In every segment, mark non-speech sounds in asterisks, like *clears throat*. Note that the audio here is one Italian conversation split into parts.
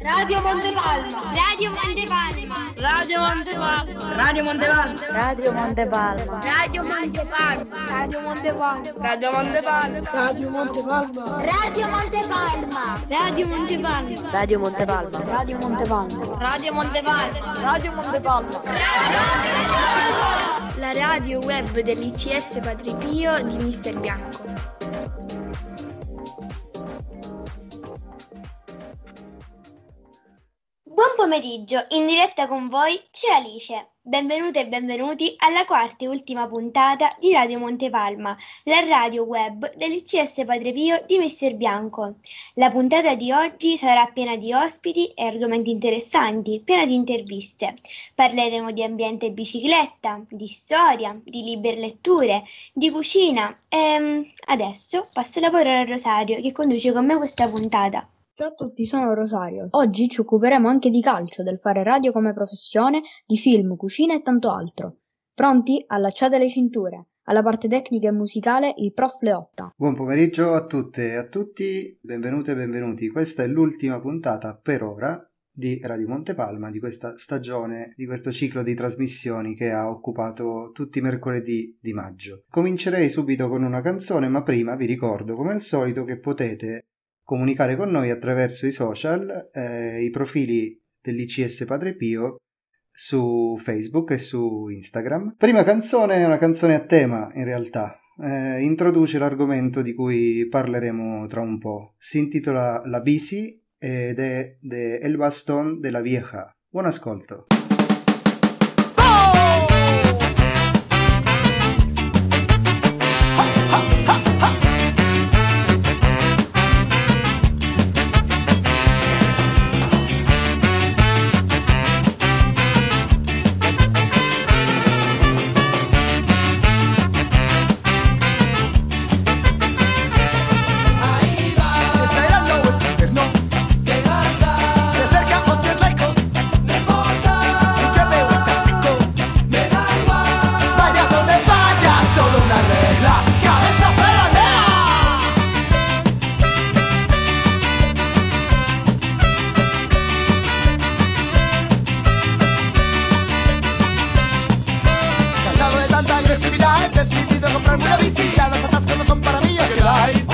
Radio Montepalma. Radio Montepalma. Radio Montepalma. Radio Montepalma. Radio Montepalma. Radio Montepalma. Radio Montepalma. Radio Montepalma. Radio Montepalma. Radio Montepalma. Radio Montepalma. Radio Montepalma. Radio Montepalma. Radio Montepalma. Radio Montepalma. La radio web dell'ICS Padre Pio di Mister Bianco. Pomeriggio, in diretta con voi c'è Alice. Benvenute e benvenuti alla quarta e ultima puntata di Radio Montepalma, la radio web dell'ICS Padre Pio di Mister Bianco. La puntata di oggi sarà piena di ospiti e argomenti interessanti, piena di interviste. Parleremo di ambiente e bicicletta, di storia, di libere letture, di cucina e adesso passo la parola a Rosario che conduce con me questa puntata. Ciao a tutti, sono Rosario. Oggi ci occuperemo anche di calcio, del fare radio come professione, di film, cucina e tanto altro. Pronti? Allacciate le cinture. Alla parte tecnica e musicale il prof Leotta. Buon pomeriggio a tutte e a tutti, benvenute e benvenuti. Questa è l'ultima puntata per ora di Radio Montepalma di questa stagione, di questo ciclo di trasmissioni che ha occupato tutti i mercoledì di maggio. Comincerei subito con una canzone, ma prima vi ricordo come al solito che potete comunicare con noi attraverso i social, eh, i profili dell'ICS Padre Pio su Facebook e su Instagram. Prima canzone è una canzone a tema in realtà, eh, introduce l'argomento di cui parleremo tra un po'. Si intitola La bici ed è de El Bastón de la Vieja. Buon ascolto. Agresividad, he decidido comprarme una bici, ya los atascos no son para mí, os quedáis.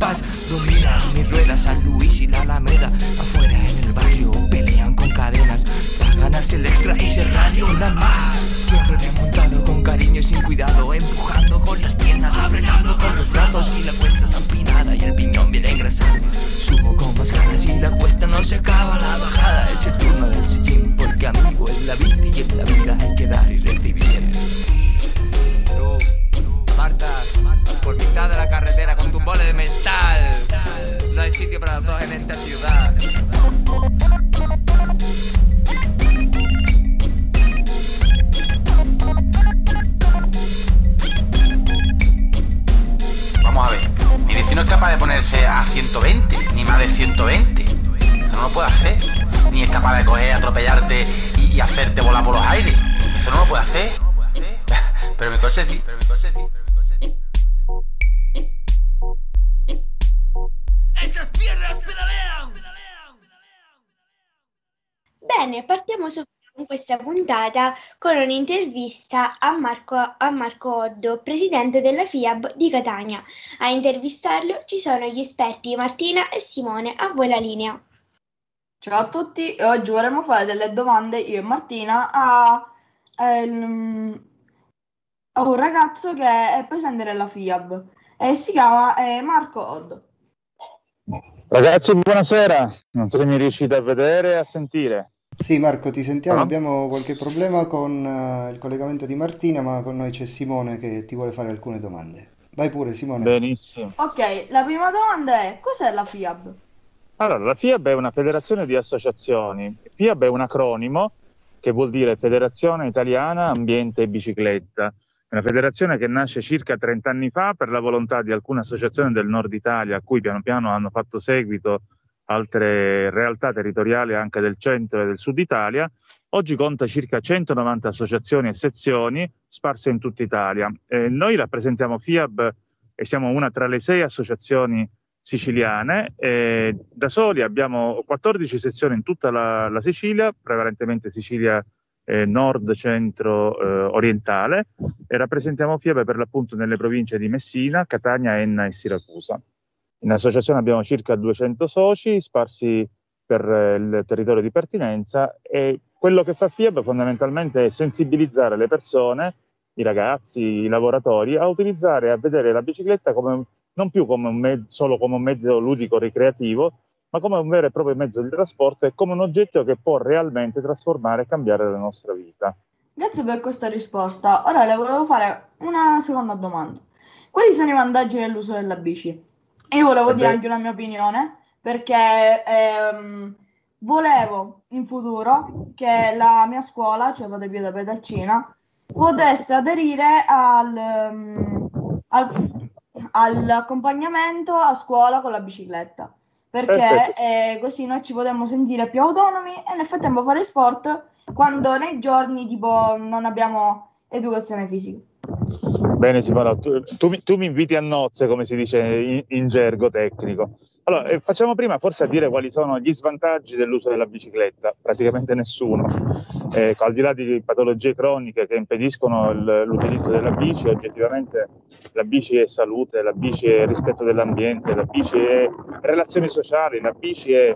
Compás domina mis ruedas San Luis y la Alameda. Afuera en el barrio pelean con cadenas. Para ganarse el extra y ser radio nada más. Siempre montado con cariño y sin cuidado Empujando con las piernas, apretando con los brazos. Y la cuesta es empinada y el piñón viene engrasado Subo con más ganas y la cuesta no se acaba. La bajada es el turno del sillín Porque amigo en la bici y en la vida hay que dar y recibir. Tú, Marta, por mitad de la carretera con tu bole de metal No hay sitio para los dos en esta ciudad Vamos a ver, mi vecino es capaz de ponerse a 120, ni más de 120. Eso no lo puede hacer. Ni es capaz de coger, atropellarte y, y hacerte volar por los aires. Eso no lo puede hacer. *laughs* Pero mi coche sí, pero mi coche sí. Bene, partiamo subito con questa puntata con un'intervista a Marco, a Marco Oddo, presidente della FIAB di Catania. A intervistarlo ci sono gli esperti Martina e Simone. A voi la linea. Ciao a tutti, e oggi vorremmo fare delle domande io e Martina a, a un ragazzo che è presidente della FIAB e si chiama eh, Marco Oddo. Ragazzi, buonasera. Non so se mi riuscite a vedere e a sentire. Sì, Marco, ti sentiamo. Ah. Abbiamo qualche problema con eh, il collegamento di Martina, ma con noi c'è Simone che ti vuole fare alcune domande. Vai pure, Simone. Benissimo. Ok, la prima domanda è cos'è la FIAB? Allora, la FIAB è una federazione di associazioni. FIAB è un acronimo che vuol dire Federazione Italiana Ambiente e Bicicletta. È una federazione che nasce circa 30 anni fa per la volontà di alcune associazioni del nord Italia, a cui piano piano hanno fatto seguito altre realtà territoriali anche del centro e del sud Italia. Oggi conta circa 190 associazioni e sezioni sparse in tutta Italia. Eh, noi rappresentiamo FIAB e siamo una tra le sei associazioni siciliane. Eh, da soli abbiamo 14 sezioni in tutta la, la Sicilia, prevalentemente Sicilia eh, nord, centro, eh, orientale, e rappresentiamo FIAB per l'appunto nelle province di Messina, Catania, Enna e Siracusa. In associazione abbiamo circa 200 soci sparsi per eh, il territorio di pertinenza e quello che fa FIAB fondamentalmente è sensibilizzare le persone, i ragazzi, i lavoratori a utilizzare e a vedere la bicicletta come, non più come me- solo come un mezzo ludico ricreativo, ma come un vero e proprio mezzo di trasporto e come un oggetto che può realmente trasformare e cambiare la nostra vita. Grazie per questa risposta. Ora le volevo fare una seconda domanda. Quali sono i vantaggi dell'uso della bici? Io volevo dire anche una mia opinione, perché ehm, volevo in futuro che la mia scuola, cioè Vado Via da Pedalcina, potesse aderire al, ehm, al- all'accompagnamento a scuola con la bicicletta, perché eh, così noi ci potremmo sentire più autonomi e nel frattempo fare sport quando nei giorni tipo non abbiamo educazione fisica. Bene Simona, tu, tu tu mi inviti a nozze, come si dice in, in gergo tecnico. Allora, eh, facciamo prima forse a dire quali sono gli svantaggi dell'uso della bicicletta. Praticamente nessuno. Eh, al di là di patologie croniche che impediscono il- l'utilizzo della bici, oggettivamente la bici è salute, la bici è rispetto dell'ambiente, la bici è relazioni sociali, la bici è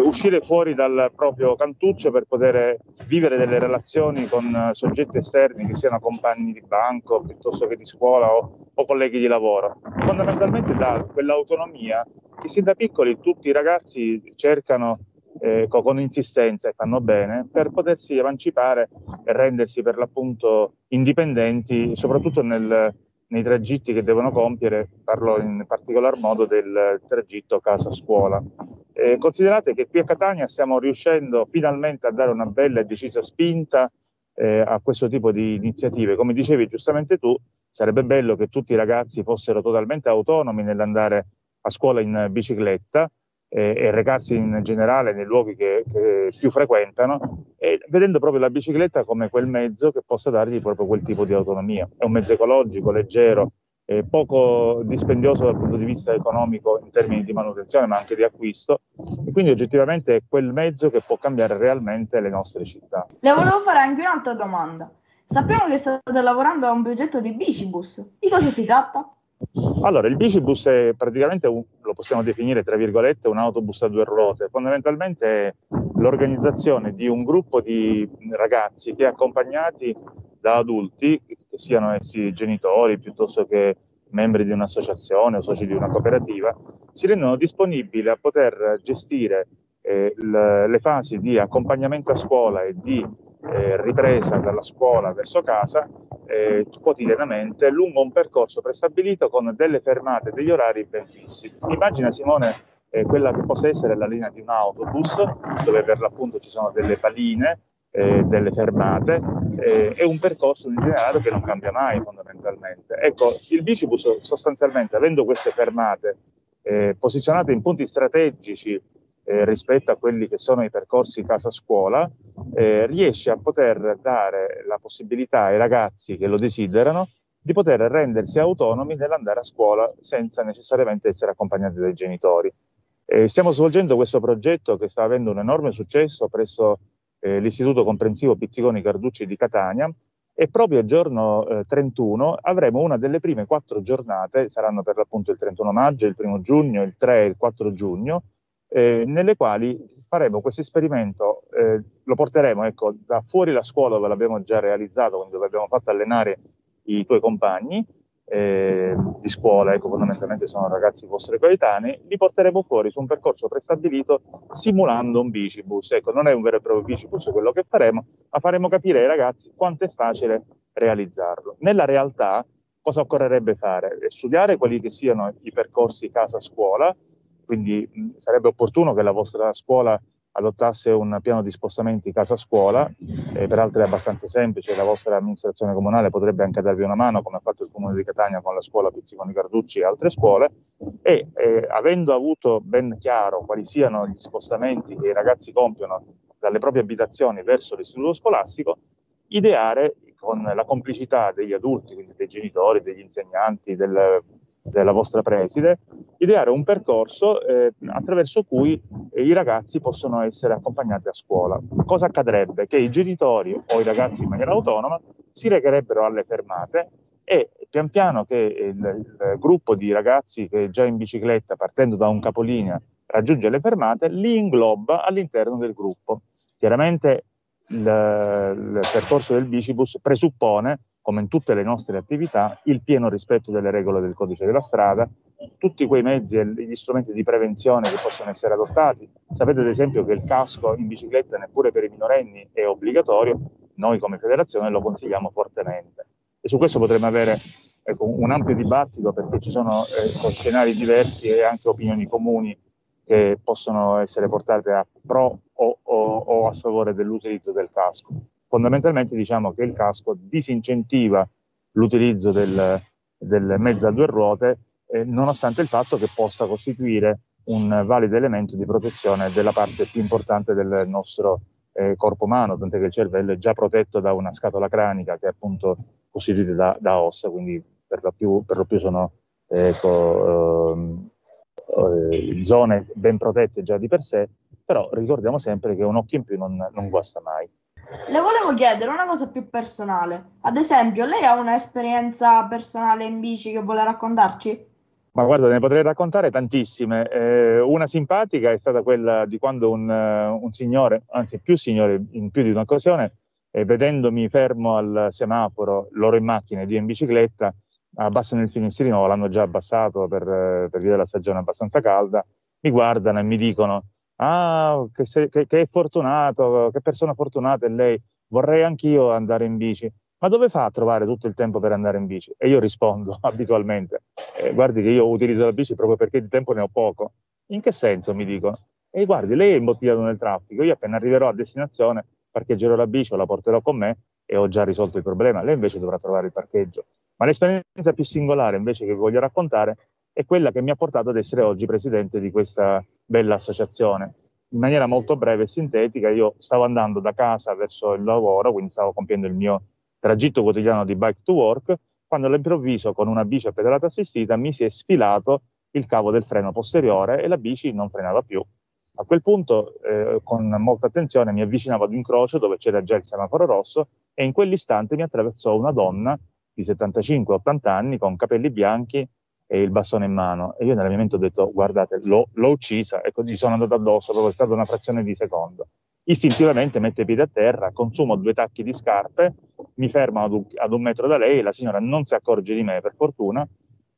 uscire fuori dal proprio cantuccio per poter vivere delle relazioni con eh, soggetti esterni, che siano compagni di banco piuttosto che di scuola o, o colleghi di lavoro. Fondamentalmente dà quell'autonomia che sin da piccoli tutti i ragazzi cercano eh, co- con insistenza e fanno bene per potersi emancipare e rendersi per l'appunto indipendenti, soprattutto nel- nei tragitti che devono compiere, parlo in particolar modo del tragitto casa-scuola. Eh, considerate che qui a Catania stiamo riuscendo finalmente a dare una bella e decisa spinta eh, a questo tipo di iniziative. Come dicevi giustamente tu, sarebbe bello che tutti i ragazzi fossero totalmente autonomi nell'andare a scuola in bicicletta eh, e recarsi in generale nei luoghi che, che più frequentano, vedendo proprio la bicicletta come quel mezzo che possa dargli proprio quel tipo di autonomia. È un mezzo ecologico, leggero, eh, poco dispendioso dal punto di vista economico in termini di manutenzione, ma anche di acquisto, e quindi oggettivamente è quel mezzo che può cambiare realmente le nostre città. Le volevo fare anche un'altra domanda. Sappiamo che state lavorando a un progetto di bicibus. Di cosa si tratta? Allora, il bicibus è praticamente, un, lo possiamo definire tra virgolette, un autobus a due ruote. Fondamentalmente è l'organizzazione di un gruppo di ragazzi che accompagnati da adulti, siano essi genitori piuttosto che membri di un'associazione o soci di una cooperativa, si rendono disponibili a poter gestire eh, le, le fasi di accompagnamento a scuola e di eh, ripresa dalla scuola verso casa eh, quotidianamente lungo un percorso prestabilito con delle fermate, degli orari ben fissi. Immagina Simone eh, quella che possa essere la linea di un autobus dove per l'appunto ci sono delle paline eh, delle fermate eh, è un percorso, un itinerario che non cambia mai fondamentalmente. Ecco, il bicibus sostanzialmente avendo queste fermate eh, posizionate in punti strategici eh, rispetto a quelli che sono i percorsi casa-scuola, eh, riesce a poter dare la possibilità ai ragazzi che lo desiderano di poter rendersi autonomi nell'andare a scuola senza necessariamente essere accompagnati dai genitori. Stiamo svolgendo questo progetto che sta avendo un enorme successo presso eh, l'Istituto Comprensivo Pizziconi Carducci di Catania e proprio il giorno eh, 31 avremo una delle prime quattro giornate, saranno per l'appunto il 31 maggio, il 1 giugno, il 3 e il 4 giugno, eh, nelle quali faremo questo esperimento, eh, lo porteremo ecco, da fuori la scuola dove l'abbiamo già realizzato, quindi dove abbiamo fatto allenare i tuoi compagni, eh, di scuola, ecco, fondamentalmente sono ragazzi vostri coetanei, li porteremo fuori su un percorso prestabilito simulando un bicibus. Ecco, non è un vero e proprio bicibus quello che faremo, ma faremo capire ai ragazzi quanto è facile realizzarlo. Nella realtà, cosa occorrerebbe fare? Studiare quali che siano i percorsi casa-scuola, quindi mh, sarebbe opportuno che la vostra scuola adottasse un piano di spostamenti casa-scuola, eh, peraltro è abbastanza semplice, la vostra amministrazione comunale potrebbe anche darvi una mano, come ha fatto il Comune di Catania con la scuola Pizziconi Carducci e altre scuole, e eh, avendo avuto ben chiaro quali siano gli spostamenti che i ragazzi compiono dalle proprie abitazioni verso l'istituto scolastico, ideare con la complicità degli adulti, quindi dei genitori, degli insegnanti, del della vostra preside, ideare un percorso eh, attraverso cui i ragazzi possono essere accompagnati a scuola. Cosa accadrebbe? Che i genitori o i ragazzi in maniera autonoma si recherebbero alle fermate e pian piano che il, il gruppo di ragazzi che già in bicicletta partendo da un capolinea raggiunge le fermate, li ingloba all'interno del gruppo. Chiaramente il, il percorso del bicibus presuppone come in tutte le nostre attività, il pieno rispetto delle regole del codice della strada, tutti quei mezzi e gli strumenti di prevenzione che possono essere adottati. Sapete ad esempio che il casco in bicicletta neppure per i minorenni è obbligatorio, noi come federazione lo consigliamo fortemente. E su questo potremmo avere ecco, un ampio dibattito perché ci sono eh, scenari diversi e anche opinioni comuni che possono essere portate a pro o, o, o a sfavore dell'utilizzo del casco fondamentalmente diciamo che il casco disincentiva l'utilizzo del, del mezzo a due ruote, eh, nonostante il fatto che possa costituire un valido elemento di protezione della parte più importante del nostro eh, corpo umano, tant'è che il cervello è già protetto da una scatola cranica che è appunto costituita da, da ossa, quindi per lo più, per lo più sono ecco, ehm, eh, zone ben protette già di per sé, però ricordiamo sempre che un occhio in più non, non guasta mai. Le volevo chiedere una cosa più personale. Ad esempio, lei ha un'esperienza personale in bici che vuole raccontarci? Ma guarda, ne potrei raccontare tantissime. Eh, una simpatica è stata quella di quando un, un signore, anzi più signori in più di un'occasione, eh, vedendomi fermo al semaforo, loro in macchina e io in bicicletta, abbassano il finestrino, l'hanno già abbassato per, per via della stagione abbastanza calda, mi guardano e mi dicono Ah, che, sei, che, che, è fortunato, che persona fortunata è lei. Vorrei anch'io andare in bici. Ma dove fa a trovare tutto il tempo per andare in bici? E io rispondo *laughs* abitualmente, eh, guardi che io utilizzo la bici proprio perché di tempo ne ho poco. In che senso, mi dicono? E guardi, lei è imbottigliato nel traffico, io appena arriverò a destinazione parcheggerò la bici o la porterò con me e ho già risolto il problema. Lei invece dovrà trovare il parcheggio. Ma l'esperienza più singolare invece che voglio raccontare è quella che mi ha portato ad essere oggi presidente di questa bella associazione. In maniera molto breve e sintetica, io stavo andando da casa verso il lavoro, quindi stavo compiendo il mio tragitto quotidiano di bike to work, quando all'improvviso con una bici a pedalata assistita mi si è sfilato il cavo del freno posteriore e la bici non frenava più. A quel punto, eh, con molta attenzione, mi avvicinavo ad un incrocio dove c'era già il semaforo rosso e in quell'istante mi attraversò una donna di 75-80 anni con capelli bianchi e il bastone in mano. E io nella ho detto, guardate, l'ho, l'ho uccisa e così sono andato addosso, proprio è stata una frazione di secondo. Istintivamente metto i piedi a terra, consumo due tacchi di scarpe, mi fermo ad un, ad un metro da lei, la signora non si accorge di me per fortuna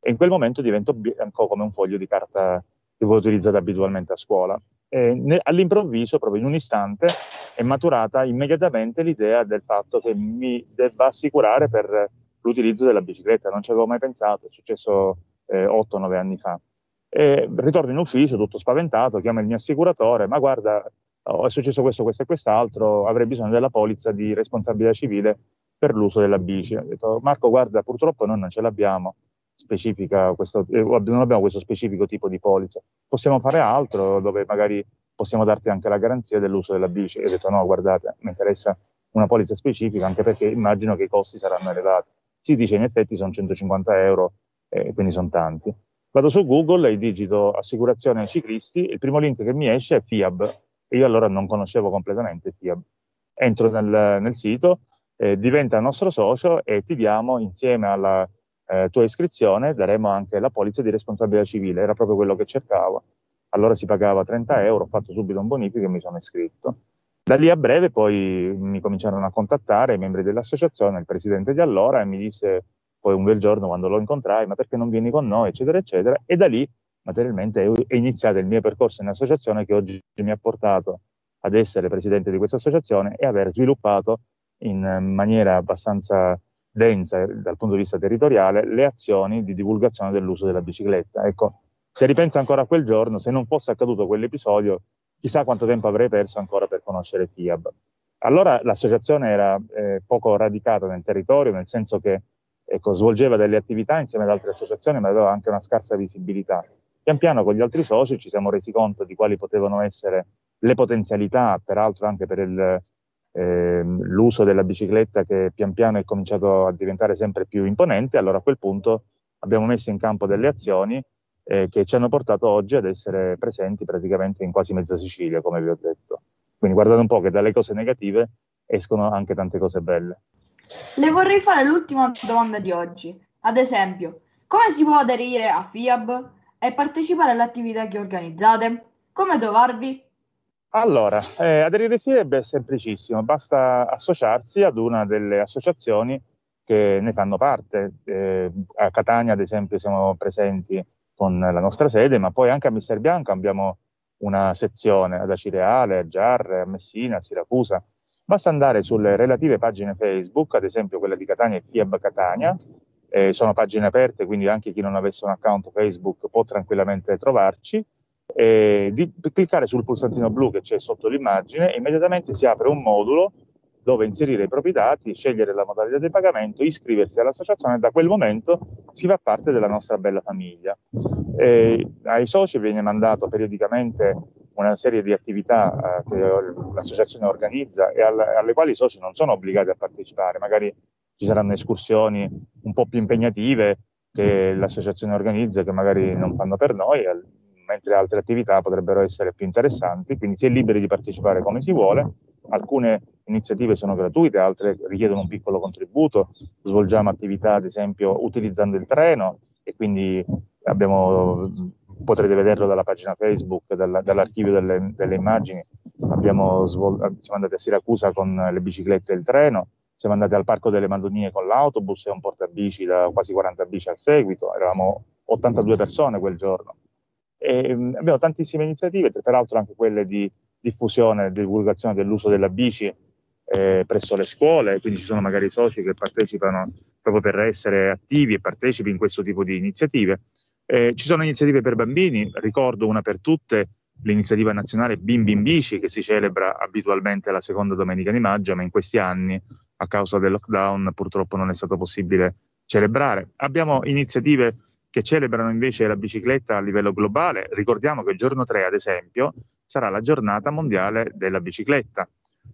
e in quel momento divento bianco come un foglio di carta che voi utilizzate abitualmente a scuola. Ne, all'improvviso, proprio in un istante, è maturata immediatamente l'idea del fatto che mi debba assicurare per l'utilizzo della bicicletta. Non ci avevo mai pensato, è successo eh, 8-9 anni fa. E ritorno in ufficio tutto spaventato, chiamo il mio assicuratore, ma guarda, oh, è successo questo, questo e quest'altro, avrei bisogno della polizza di responsabilità civile per l'uso della bici. Ho detto, Marco, guarda, purtroppo noi non ce l'abbiamo specifica questo, eh, non abbiamo questo specifico tipo di polizza. Possiamo fare altro dove magari possiamo darti anche la garanzia dell'uso della bici. E ho detto no, guardate, mi interessa una polizza specifica anche perché immagino che i costi saranno elevati. Si dice in effetti sono 150 euro, eh, quindi sono tanti. Vado su Google e digito assicurazione ciclisti, il primo link che mi esce è FIAB e io allora non conoscevo completamente FIAB. Entro nel, nel sito, eh, diventa nostro socio e ti diamo insieme alla eh, tua iscrizione daremo anche la polizza di responsabilità civile, era proprio quello che cercavo. Allora si pagava 30 euro, ho fatto subito un bonifico e mi sono iscritto. Da lì a breve poi mi cominciarono a contattare i membri dell'associazione, il presidente di allora, e mi disse poi un bel giorno quando lo incontrai, ma perché non vieni con noi, eccetera, eccetera. E da lì materialmente è iniziato il mio percorso in associazione che oggi mi ha portato ad essere presidente di questa associazione e aver sviluppato in maniera abbastanza densa dal punto di vista territoriale le azioni di divulgazione dell'uso della bicicletta. Ecco, se ripenso ancora a quel giorno, se non fosse accaduto quell'episodio, chissà quanto tempo avrei perso ancora per conoscere FIAB. Allora l'associazione era eh, poco radicata nel territorio, nel senso che ecco, svolgeva delle attività insieme ad altre associazioni, ma aveva anche una scarsa visibilità. Pian piano con gli altri soci ci siamo resi conto di quali potevano essere le potenzialità, peraltro anche per il, eh, l'uso della bicicletta che pian piano è cominciato a diventare sempre più imponente, allora a quel punto abbiamo messo in campo delle azioni eh, che ci hanno portato oggi ad essere presenti praticamente in quasi mezza Sicilia, come vi ho detto. Quindi guardate un po' che dalle cose negative escono anche tante cose belle. Le vorrei fare l'ultima domanda di oggi. Ad esempio, come si può aderire a FIAB e partecipare alle attività che organizzate? Come trovarvi? Allora, eh, aderire FIREB è semplicissimo, basta associarsi ad una delle associazioni che ne fanno parte. Eh, a Catania, ad esempio, siamo presenti con la nostra sede, ma poi anche a Mister Bianco abbiamo una sezione ad Acireale, a Giarre, a Messina, a Siracusa. Basta andare sulle relative pagine Facebook, ad esempio quella di Catania e FIAB Catania, eh, sono pagine aperte, quindi anche chi non avesse un account Facebook può tranquillamente trovarci eh, di cliccare sul pulsantino blu che c'è sotto l'immagine e immediatamente si apre un modulo dove inserire i propri dati, scegliere la modalità di pagamento, iscriversi all'associazione e da quel momento si fa parte della nostra bella famiglia. Eh, ai soci viene mandato periodicamente una serie di attività eh, che l'associazione organizza e alle, alle quali i soci non sono obbligati a partecipare, magari ci saranno escursioni un po' più impegnative che l'associazione organizza che magari non fanno per noi, mentre altre attività potrebbero essere più interessanti, quindi si è liberi di partecipare come si vuole. Alcune iniziative sono gratuite, altre richiedono un piccolo contributo, svolgiamo attività ad esempio utilizzando il treno e quindi abbiamo, potrete vederlo dalla pagina Facebook, dalla, dall'archivio delle, delle immagini, svol- siamo andati a Siracusa con le biciclette e il treno, siamo andati al Parco delle Mandonie con l'autobus e un portabici da quasi 40 bici al seguito, eravamo 82 persone quel giorno. E, um, abbiamo tantissime iniziative, peraltro anche quelle di diffusione e divulgazione dell'uso della bici eh, presso le scuole, quindi ci sono magari soci che partecipano proprio per essere attivi e partecipi in questo tipo di iniziative. Eh, ci sono iniziative per bambini, ricordo una per tutte, l'iniziativa nazionale Bimbi in Bici che si celebra abitualmente la seconda domenica di maggio, ma in questi anni a causa del lockdown purtroppo non è stato possibile celebrare. Abbiamo iniziative che celebrano invece la bicicletta a livello globale. Ricordiamo che il giorno 3, ad esempio, sarà la giornata mondiale della bicicletta.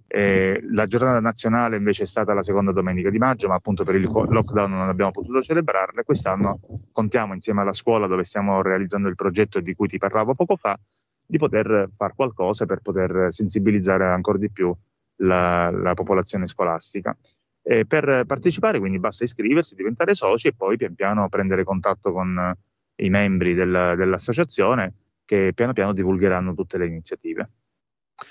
Eh, la giornata nazionale invece è stata la seconda domenica di maggio, ma appunto per il lockdown non abbiamo potuto celebrarla. Quest'anno contiamo insieme alla scuola dove stiamo realizzando il progetto di cui ti parlavo poco fa, di poter fare qualcosa per poter sensibilizzare ancora di più la, la popolazione scolastica. E per partecipare quindi basta iscriversi, diventare soci e poi pian piano prendere contatto con i membri del, dell'associazione che piano piano divulgheranno tutte le iniziative.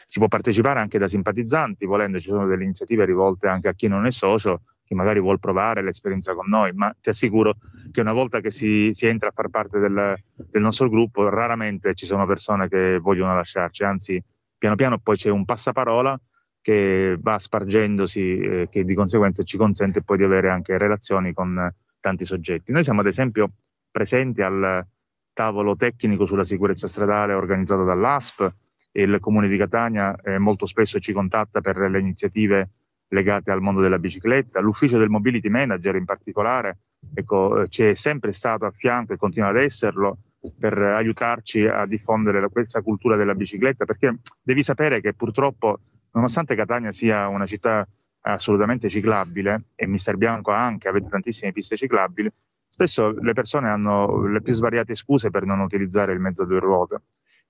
Si può partecipare anche da simpatizzanti, volendo ci sono delle iniziative rivolte anche a chi non è socio, chi magari vuole provare l'esperienza con noi, ma ti assicuro che una volta che si, si entra a far parte del, del, nostro gruppo, raramente ci sono persone che vogliono lasciarci, anzi piano piano poi c'è un passaparola che va spargendosi eh, che di conseguenza ci consente poi di avere anche relazioni con tanti soggetti. Noi siamo ad esempio presenti al tavolo tecnico sulla sicurezza stradale organizzato dall'ASP il Comune di Catania eh, molto spesso ci contatta per le iniziative legate al mondo della bicicletta. L'ufficio del Mobility Manager in particolare ecco, ci è sempre stato a fianco e continua ad esserlo per aiutarci a diffondere questa cultura della bicicletta, perché devi sapere che purtroppo, nonostante Catania sia una città assolutamente ciclabile, e Mister Bianco anche, avete tantissime piste ciclabili, spesso le persone hanno le più svariate scuse per non utilizzare il mezzo a due ruote.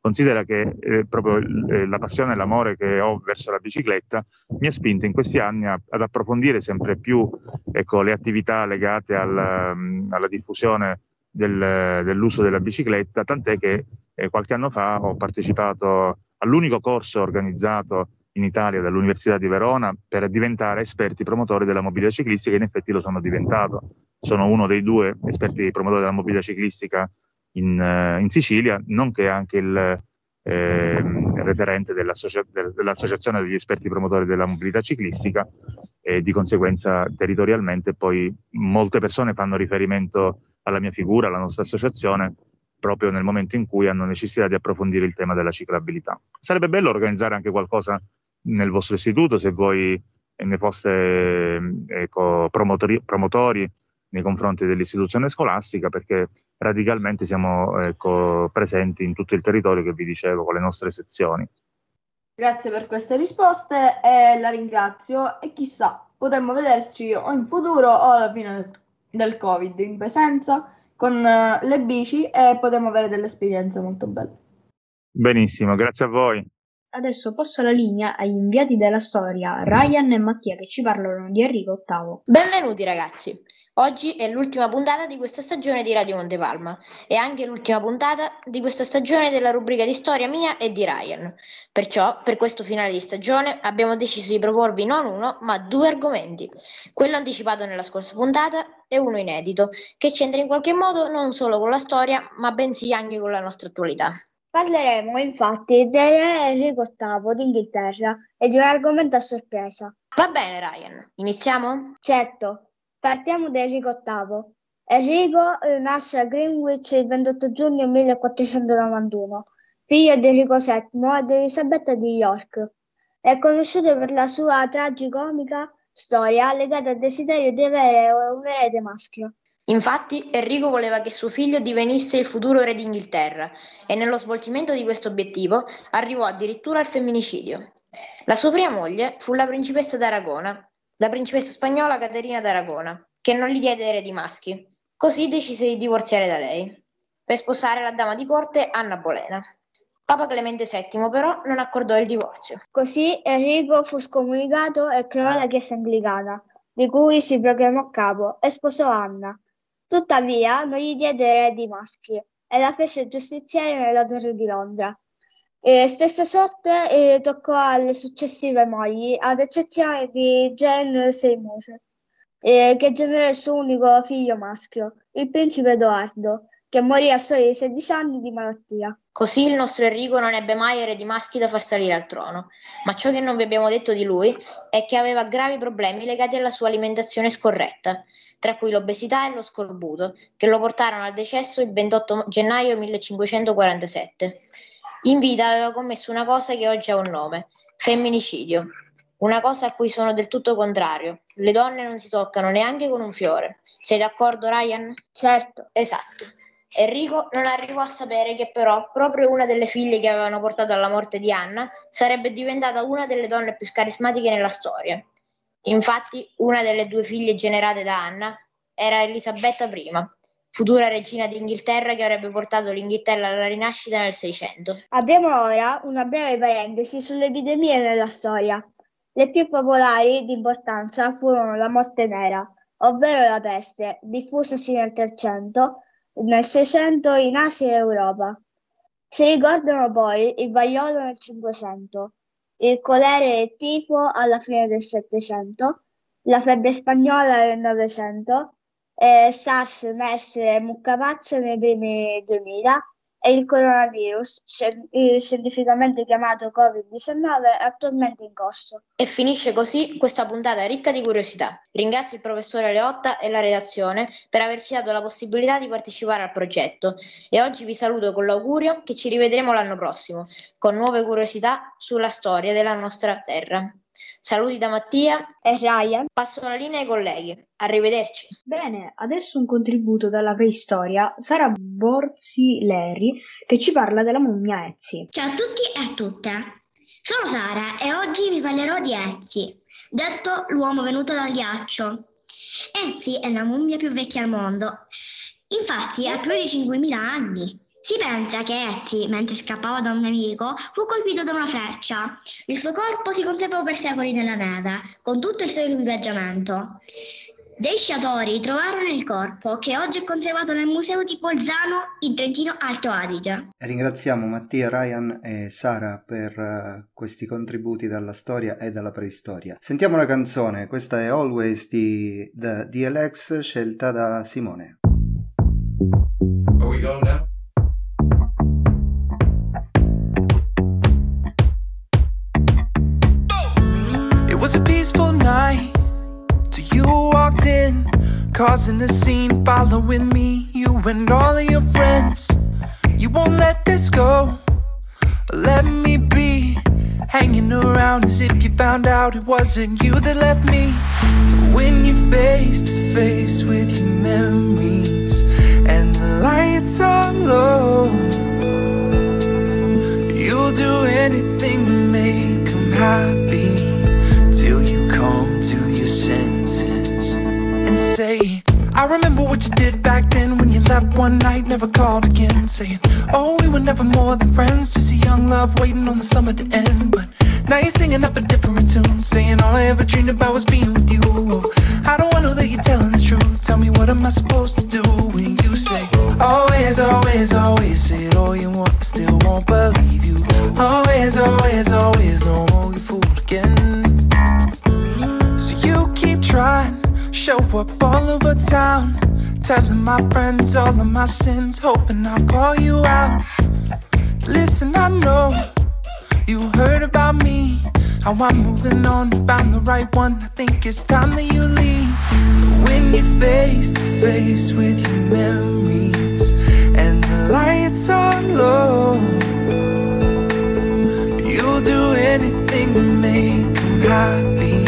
Considera che eh, proprio eh, la passione e l'amore che ho verso la bicicletta mi ha spinto in questi anni a, ad approfondire sempre più ecco, le attività legate al, um, alla diffusione del, dell'uso della bicicletta, tant'è che eh, qualche anno fa ho partecipato all'unico corso organizzato in Italia dall'Università di Verona per diventare esperti promotori della mobilità ciclistica in effetti lo sono diventato. Sono uno dei due esperti promotori della mobilità ciclistica in, uh, in Sicilia, nonché anche il eh, referente dell'associa- dell'Associazione degli esperti promotori della mobilità ciclistica e di conseguenza territorialmente poi molte persone fanno riferimento alla mia figura, alla nostra associazione, proprio nel momento in cui hanno necessità di approfondire il tema della ciclabilità. Sarebbe bello organizzare anche qualcosa nel vostro istituto se voi ne foste ecco, promotori, promotori nei confronti dell'istituzione scolastica perché radicalmente siamo ecco, presenti in tutto il territorio che vi dicevo con le nostre sezioni. Grazie per queste risposte e la ringrazio e chissà, potremmo vederci o in futuro o alla fine del Covid in presenza con uh, le bici e potremmo avere delle esperienze molto belle. Benissimo, grazie a voi. Adesso passo la linea agli inviati della storia, Ryan e Mattia, che ci parlano di Enrico VIII. Benvenuti ragazzi. Oggi è l'ultima puntata di questa stagione di Radio Montepalma e anche l'ultima puntata di questa stagione della rubrica di storia mia e di Ryan. Perciò, per questo finale di stagione, abbiamo deciso di proporvi non uno, ma due argomenti. Quello anticipato nella scorsa puntata e uno inedito, che c'entra in qualche modo non solo con la storia, ma bensì anche con la nostra attualità. Parleremo infatti del re Enrico VIII d'Inghilterra e di un argomento a sorpresa. Va bene, Ryan. Iniziamo? Certo. Partiamo da Enrico VIII. Enrico eh, nasce a Greenwich il 28 giugno 1491, figlio di Enrico VII ed Elisabetta di York. È conosciuto per la sua tragicomica storia legata al desiderio di avere un erede maschio. Infatti Enrico voleva che suo figlio divenisse il futuro re d'Inghilterra e nello svolgimento di questo obiettivo arrivò addirittura al femminicidio. La sua prima moglie fu la principessa d'Aragona, la principessa spagnola Caterina d'Aragona, che non gli diede eredi maschi. Così decise di divorziare da lei, per sposare la dama di corte Anna Bolena. Papa Clemente VII però non accordò il divorzio. Così Enrico fu scomunicato e creò la Chiesa anglicana, di cui si proclamò capo e sposò Anna, Tuttavia non gli diede eredi maschi e la fece giustiziare nella torre di Londra. E stessa sorte eh, toccò alle successive mogli, ad eccezione di Jane Seymour, eh, che generò il suo unico figlio maschio, il principe Edoardo, che morì a soli 16 anni di malattia. Così il nostro Enrico non ebbe mai eredi maschi da far salire al trono, ma ciò che non vi abbiamo detto di lui è che aveva gravi problemi legati alla sua alimentazione scorretta, tra cui l'obesità e lo scorbuto, che lo portarono al decesso il 28 gennaio 1547. In vita aveva commesso una cosa che oggi ha un nome, femminicidio, una cosa a cui sono del tutto contrario. Le donne non si toccano neanche con un fiore. Sei d'accordo, Ryan? Certo. Esatto. Enrico non arrivò a sapere che però proprio una delle figlie che avevano portato alla morte di Anna sarebbe diventata una delle donne più carismatiche nella storia. Infatti, una delle due figlie generate da Anna era Elisabetta I, futura regina d'Inghilterra che avrebbe portato l'Inghilterra alla rinascita nel Seicento. Apriamo ora una breve parentesi sulle epidemie nella storia. Le più popolari di importanza furono la morte nera, ovvero la peste, diffusasi nel 300, nel 600 in Asia e Europa. Si ricordano poi il vaiolo nel 500, il colere e il tifo alla fine del Settecento, la febbre spagnola nel Novecento, eh, SARS, MERS e muccapazze nei primi 2000 e il coronavirus, scientificamente chiamato Covid-19, attualmente in corso. E finisce così questa puntata ricca di curiosità. Ringrazio il professore Leotta e la redazione per averci dato la possibilità di partecipare al progetto e oggi vi saluto con l'augurio che ci rivedremo l'anno prossimo con nuove curiosità sulla storia della nostra terra. Saluti da Mattia e Ryan. Passo la linea ai colleghi. Arrivederci. Bene, adesso un contributo dalla preistoria sarà Borzi Leri che ci parla della mummia Ezzi. Ciao a tutti e a tutte. Sono Sara e oggi vi parlerò di Ezzi, detto l'uomo venuto dal ghiaccio. Ezzi è la mummia più vecchia al mondo. Infatti ha più di 5.000 anni. Si pensa che Ezzi, mentre scappava da un nemico, fu colpito da una freccia. Il suo corpo si conservò per secoli nella neve, con tutto il suo equipaggiamento. Dei sciatori trovarono il corpo, che oggi è conservato nel museo di Bolzano in Trentino Alto Adige. Ringraziamo Mattia, Ryan e Sara per uh, questi contributi dalla storia e dalla preistoria. Sentiamo la canzone, questa è Always di The DLX scelta da Simone. Are we going now? Causing a scene, following me, you and all of your friends. You won't let this go, let me be hanging around as if you found out it wasn't you that left me. When you're face to face with your memories and the lights are low, you'll do anything to make them happy say, I remember what you did back then when you left one night, never called again, saying, Oh, we were never more than friends, just a young love waiting on the summer to end. But now you're singing up a different tune, saying all I ever dreamed about was being with you. Oh, I don't want to know that you're telling the truth? Tell me what am I supposed to do when you say, Always, always, always say it all you want, I still won't believe you. Always, always, always, don't show up all over town, telling my friends all of my sins, hoping I'll call you out. Listen, I know you heard about me, how I'm moving on, found the right one. I think it's time that you leave. When you're face to face with your memories and the lights are low, you'll do anything to make them happy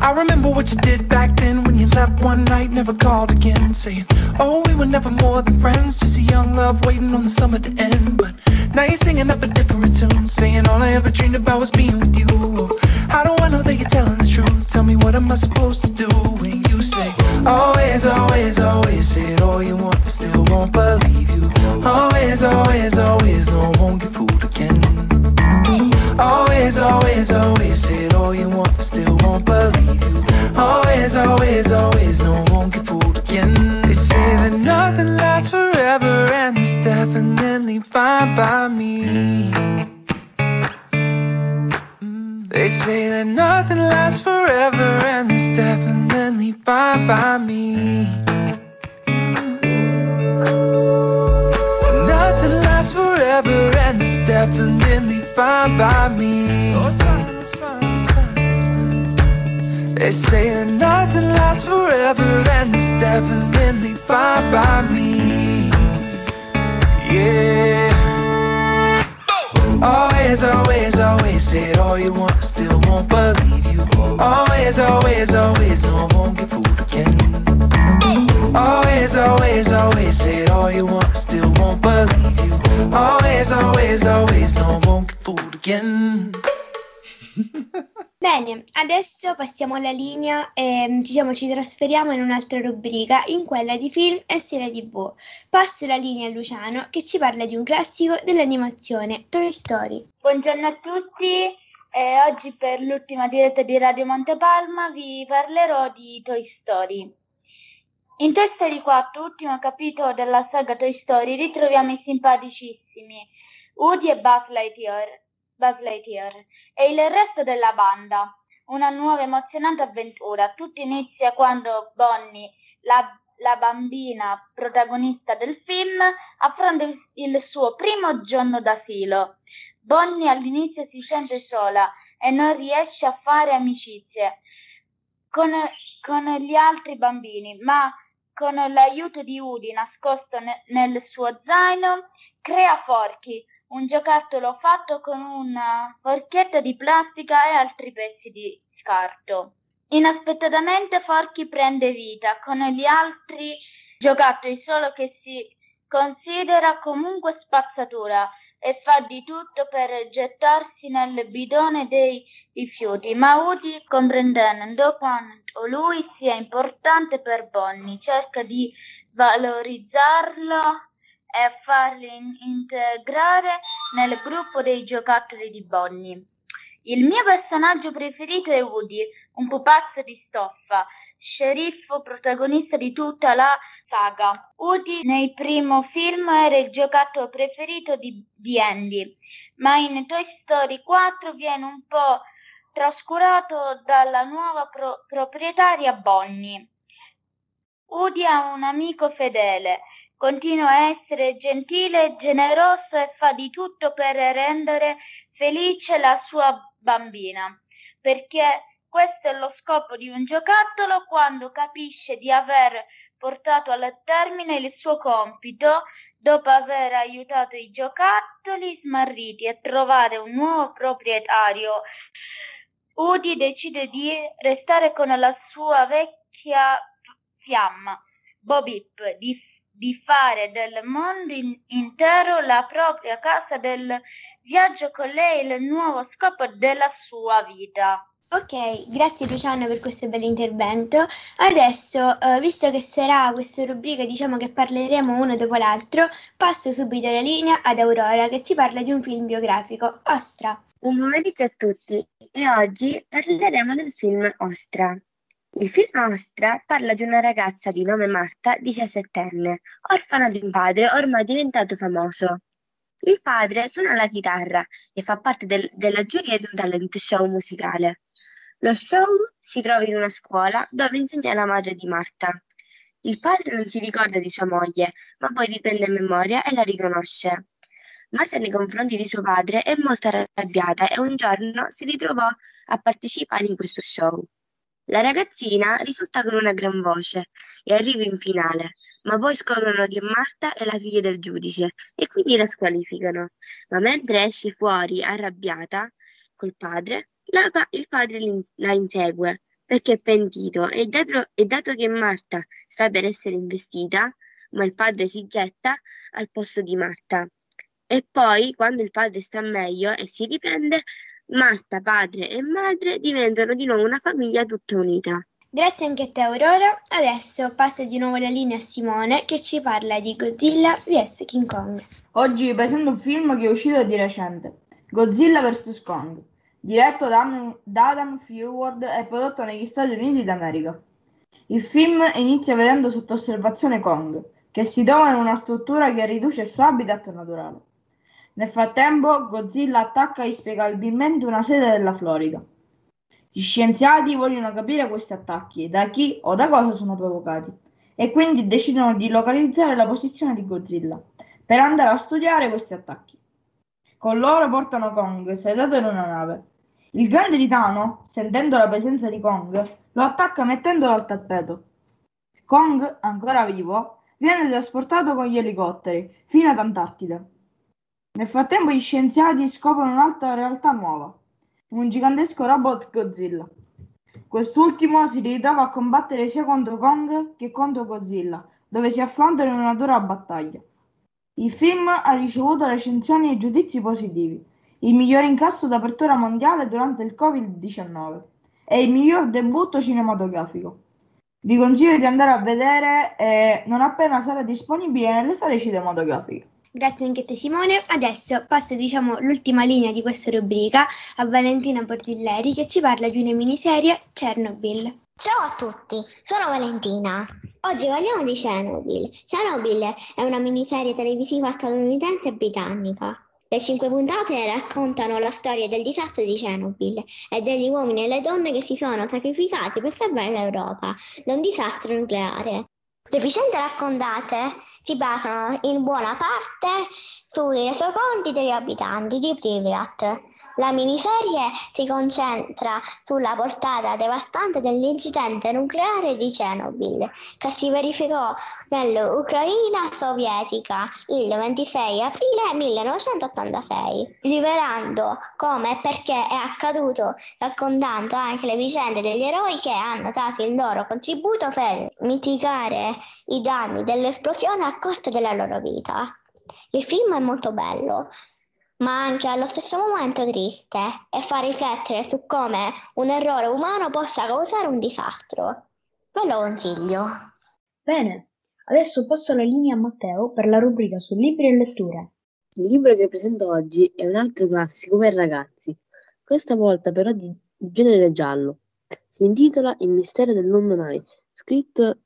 I remember what you did back then when you left one night, never called again, saying, Oh, we were never more than friends, just a young love waiting on the summer to end. But now you're singing up a different tune, saying all I ever dreamed about was being with you. How do I know that you're telling the truth? Tell me what am I supposed to do when you say, Always, always, always say it all you want, I still won't believe you. Always, always, always, no, won't get fooled again. Always, always, always say it all you want, still won't believe you. Always, always, always, no, won't get fooled again. They say that nothing lasts forever, and it's definitely fine by me. They say that nothing lasts forever, and it's definitely fine by me. Nothing lasts forever, and it's definitely fine by me. They say that nothing lasts forever, and it's definitely fine by me. Yeah. Always, always, always said all you want, still won't believe you. Always, always, always, no, I won't get fooled again. Always, always, always, said all you want, still won't believe you. Always, always, always, no, won't get fooled again. *laughs* Bene, adesso passiamo alla linea e diciamo ci trasferiamo in un'altra rubrica, in quella di film e serie tv. Passo la linea a Luciano che ci parla di un classico dell'animazione, Toy Story. Buongiorno a tutti, eh, oggi per l'ultima diretta di Radio Montepalma vi parlerò di Toy Story. In Toy Story 4, ultimo capitolo della saga Toy Story, ritroviamo i simpaticissimi Woody e Buzz Lightyear, Buzz Lightyear e il resto della banda. Una nuova emozionante avventura. Tutto inizia quando Bonnie, la, la bambina protagonista del film, affronta il, il suo primo giorno d'asilo. Bonnie all'inizio si sente sola e non riesce a fare amicizie con, con gli altri bambini, ma con l'aiuto di Woody nascosto ne- nel suo zaino, crea Forky, un giocattolo fatto con una forchetta di plastica e altri pezzi di scarto. Inaspettatamente Forky prende vita con gli altri giocattoli, solo che si considera comunque spazzatura e fa di tutto per gettarsi nel bidone dei rifiuti, ma Woody, comprendendo quanto lui sia importante per Bonnie, cerca di valorizzarlo e farlo in- integrare nel gruppo dei giocattoli di Bonnie. Il mio personaggio preferito è Woody, un pupazzo di stoffa, sceriffo protagonista di tutta la saga. Woody nei primi film era il giocattolo preferito di, di Andy, ma in Toy Story 4 viene un po' trascurato dalla nuova pro- proprietaria Bonnie. Woody ha un amico fedele, continua a essere gentile generoso e fa di tutto per rendere felice la sua bambina, perché questo è lo scopo di un giocattolo quando capisce di aver portato al termine il suo compito dopo aver aiutato i giocattoli smarriti a trovare un nuovo proprietario. Woody decide di restare con la sua vecchia fiamma, Bobip, di, di fare del mondo in- intero la propria casa del viaggio con lei il nuovo scopo della sua vita. Ok, grazie Luciano per questo bel intervento. Adesso, eh, visto che sarà questa rubrica, diciamo che parleremo uno dopo l'altro, passo subito la linea ad Aurora che ci parla di un film biografico, Ostra. Buon pomeriggio a tutti e oggi parleremo del film Ostra. Il film Ostra parla di una ragazza di nome Marta, 17enne, orfana di un padre ormai diventato famoso. Il padre suona la chitarra e fa parte del- della giuria di un talent show musicale. Lo show si trova in una scuola dove insegna la madre di Marta. Il padre non si ricorda di sua moglie, ma poi riprende memoria e la riconosce. Marta nei confronti di suo padre è molto arrabbiata e un giorno si ritrovò a partecipare in questo show. La ragazzina risulta con una gran voce e arriva in finale, ma poi scoprono che Marta è la figlia del giudice e quindi la squalificano. Ma mentre esce fuori arrabbiata col padre, la il padre la insegue perché è pentito e dato, e dato che Marta sta per essere investita, ma il padre si getta al posto di Marta. E poi, quando il padre sta meglio e si riprende, Marta, padre e madre diventano di nuovo una famiglia tutta unita. Grazie anche a te Aurora. Adesso passo di nuovo la linea a Simone che ci parla di Godzilla vs King Kong. Oggi vi presento un film che è uscito di recente, Godzilla vs. Kong, diretto da da Adam Furward e prodotto negli Stati Uniti d'America. Il film inizia vedendo sotto osservazione Kong, che si trova in una struttura che riduce il suo habitat naturale. Nel frattempo, Godzilla attacca inspiegabilmente una sede della Florida. Gli scienziati vogliono capire questi attacchi, da chi o da cosa sono provocati, e quindi decidono di localizzare la posizione di Godzilla per andare a studiare questi attacchi. Con loro portano Kong sedato in una nave. Il grande titano, sentendo la presenza di Kong, lo attacca mettendolo al tappeto. Kong, ancora vivo, viene trasportato con gli elicotteri fino ad Antartide. Nel frattempo gli scienziati scoprono un'altra realtà nuova. un gigantesco robot Godzilla. Quest'ultimo si ritrova a combattere sia contro Kong che contro Godzilla, dove si affrontano in una dura battaglia. Il film ha ricevuto recensioni e giudizi positivi, il miglior incasso d'apertura mondiale durante il Covid-19 e il miglior debutto cinematografico. Vi consiglio di andare a vedere eh, non appena sarà disponibile nelle sale cinematografiche. Grazie anche a te Simone. Adesso passo diciamo l'ultima linea di questa rubrica a Valentina Portilleri che ci parla di una miniserie Chernobyl. Ciao a tutti, sono Valentina. Oggi parliamo di Chernobyl. Chernobyl è una miniserie televisiva statunitense e britannica. Le cinque puntate raccontano la storia del disastro di Chernobyl e degli uomini e le donne che si sono sacrificati per salvare l'Europa da un disastro nucleare. Le vicende raccontate si basano in buona parte sui resoconti degli abitanti di Pripyat. La miniserie si concentra sulla portata devastante dell'incidente nucleare di Chernobyl che si verificò nell'Ucraina sovietica il 26 aprile 1986, rivelando come e perché è accaduto, raccontando anche le vicende degli eroi che hanno dato il loro contributo per mitigare i danni dell'esplosione a costo della loro vita. Il film è molto bello, ma anche allo stesso momento triste e fa riflettere su come un errore umano possa causare un disastro. Ve lo consiglio. Bene, adesso passo la linea a Matteo per la rubrica su libri e letture. Il libro che presento oggi è un altro classico per ragazzi, questa volta però di genere giallo. Si intitola Il mistero del London Eye, scritto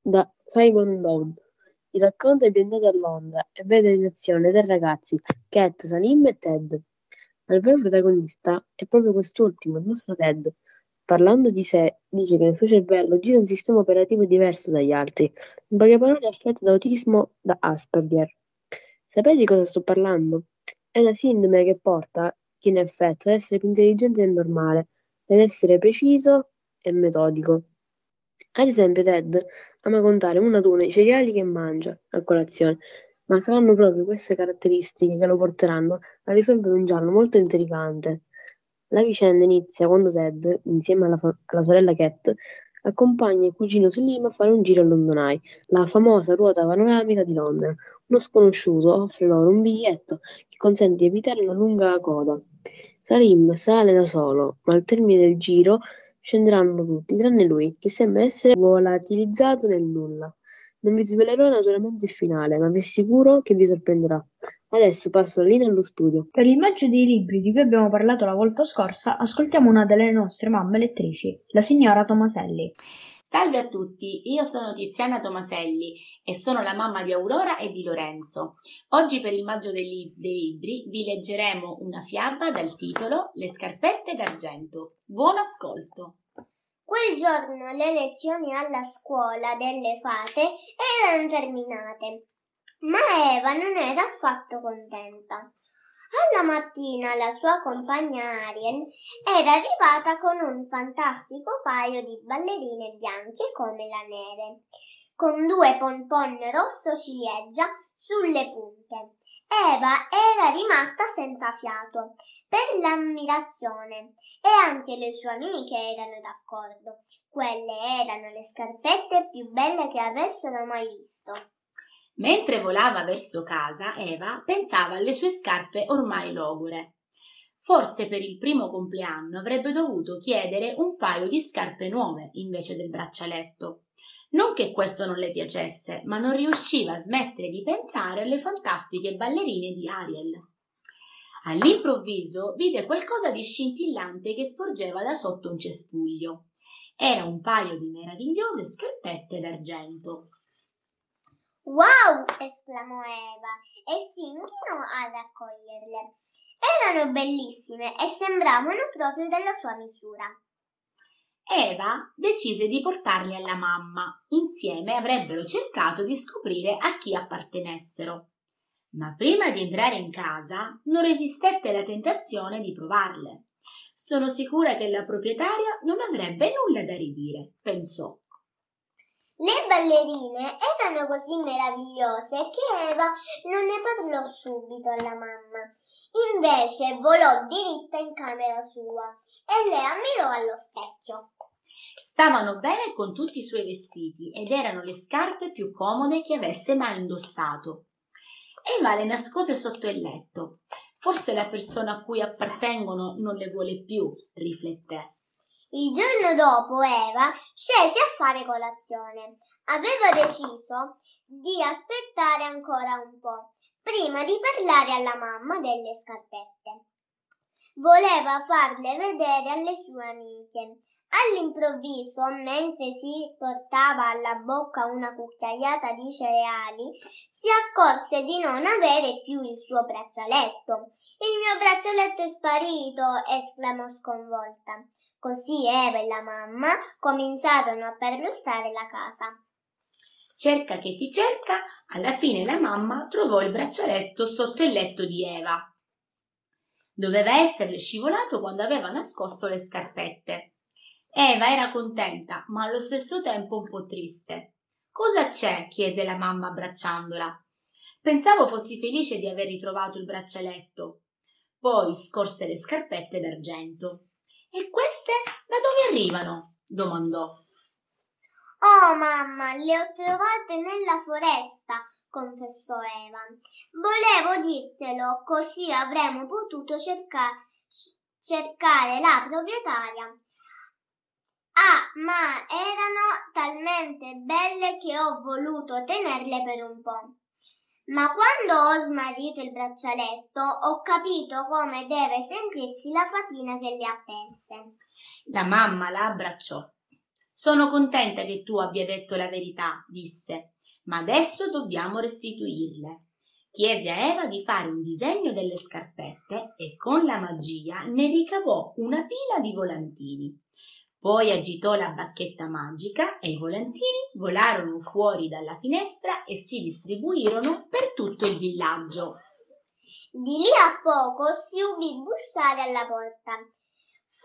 da Simon Dowd. Il racconto è ambientato a Londra e vede in azione tre ragazzi, Cat, Salim e Ted. Ma il vero protagonista è proprio quest'ultimo, il nostro Ted. Parlando di sé, dice che nel suo cervello gira un sistema operativo diverso dagli altri, in poche parole è affetto da autismo da Asperger. Sapete di cosa sto parlando? È una sindrome che porta chi ne è affetto ad essere più intelligente del normale, ad essere preciso e metodico. Ad esempio Ted ama contare uno ad uno i cereali che mangia a colazione, ma saranno proprio queste caratteristiche che lo porteranno a risolvere un giallo molto intrigante. La vicenda inizia quando Ted, insieme alla, fa- alla sorella Cat, accompagna il cugino Slim a fare un giro a London Eye, la famosa ruota panoramica di Londra. Uno sconosciuto offre loro un biglietto che consente di evitare una lunga coda. Salim sale da solo, ma al termine del giro scenderanno tutti, tranne lui, che sembra essere volatilizzato nel nulla. Non vi svelerò naturalmente il finale, ma vi assicuro che vi sorprenderà. Adesso passo la linea allo studio. Per il maggio dei libri di cui abbiamo parlato la volta scorsa, ascoltiamo una delle nostre mamme lettrici, la signora Tomaselli. Salve a tutti, io sono Tiziana Tomaselli e sono la mamma di Aurora e di Lorenzo. Oggi per il maggio dei, li- dei libri vi leggeremo una fiaba dal titolo Le scarpette d'argento. Buon ascolto! Quel giorno le lezioni alla scuola delle fate erano terminate, ma Eva non era affatto contenta. Alla mattina la sua compagna Ariel era arrivata con un fantastico paio di ballerine bianche come la neve, con due pompon rosso ciliegia sulle punte. Eva era rimasta senza fiato per l'ammirazione e anche le sue amiche erano d'accordo. Quelle erano le scarpette più belle che avessero mai visto. Mentre volava verso casa, Eva pensava alle sue scarpe ormai logore. Forse per il primo compleanno avrebbe dovuto chiedere un paio di scarpe nuove invece del braccialetto. Non che questo non le piacesse, ma non riusciva a smettere di pensare alle fantastiche ballerine di Ariel. All'improvviso vide qualcosa di scintillante che sporgeva da sotto un cespuglio. Era un paio di meravigliose scarpette d'argento. Wow! esclamò Eva e si inchinò a raccoglierle. Erano bellissime e sembravano proprio della sua misura. Eva decise di portarli alla mamma. Insieme avrebbero cercato di scoprire a chi appartenessero. Ma prima di entrare in casa non resistette alla tentazione di provarle. Sono sicura che la proprietaria non avrebbe nulla da ridire, pensò. Le ballerine erano così meravigliose che Eva non ne parlò subito alla mamma. Invece volò diritta in camera sua e le ammirò allo specchio. Stavano bene con tutti i suoi vestiti ed erano le scarpe più comode che avesse mai indossato. Eva le nascose sotto il letto. Forse la persona a cui appartengono non le vuole più, rifletté. Il giorno dopo Eva scese a fare colazione. Aveva deciso di aspettare ancora un po' prima di parlare alla mamma delle scarpette. Voleva farle vedere alle sue amiche. All'improvviso, mentre si portava alla bocca una cucchiaiata di cereali, si accorse di non avere più il suo braccialetto. Il mio braccialetto è sparito, esclamò sconvolta. Così Eva e la mamma cominciarono a perlustrare la casa. Cerca che ti cerca, alla fine la mamma trovò il braccialetto sotto il letto di Eva. Doveva esserle scivolato quando aveva nascosto le scarpette. Eva era contenta, ma allo stesso tempo un po' triste. Cosa c'è? chiese la mamma abbracciandola. Pensavo fossi felice di aver ritrovato il braccialetto. Poi scorse le scarpette d'argento. E queste da dove arrivano? domandò. Oh mamma, le ho trovate nella foresta, confessò Eva. Volevo dirtelo, così avremmo potuto cerca- cercare la proprietaria. Ah, ma erano talmente belle che ho voluto tenerle per un po'. Ma quando ho smarrito il braccialetto ho capito come deve sentirsi la fatina che le ha perse. La mamma la abbracciò. Sono contenta che tu abbia detto la verità, disse, ma adesso dobbiamo restituirle. Chiese a Eva di fare un disegno delle scarpette e con la magia ne ricavò una pila di volantini. Poi agitò la bacchetta magica e i volantini volarono fuori dalla finestra e si distribuirono per tutto il villaggio. Di lì a poco si udì bussare alla porta.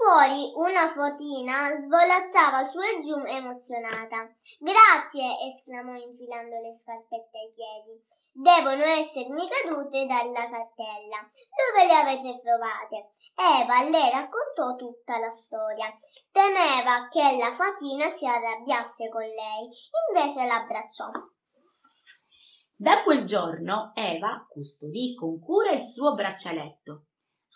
Fuori una fotina svolazzava su e giù emozionata. Grazie, esclamò infilando le scarpette ai piedi. Devono essermi cadute dalla cartella. Dove le avete trovate? Eva le raccontò tutta la storia. Temeva che la fatina si arrabbiasse con lei, invece l'abbracciò. Da quel giorno Eva custodì con cura il suo braccialetto.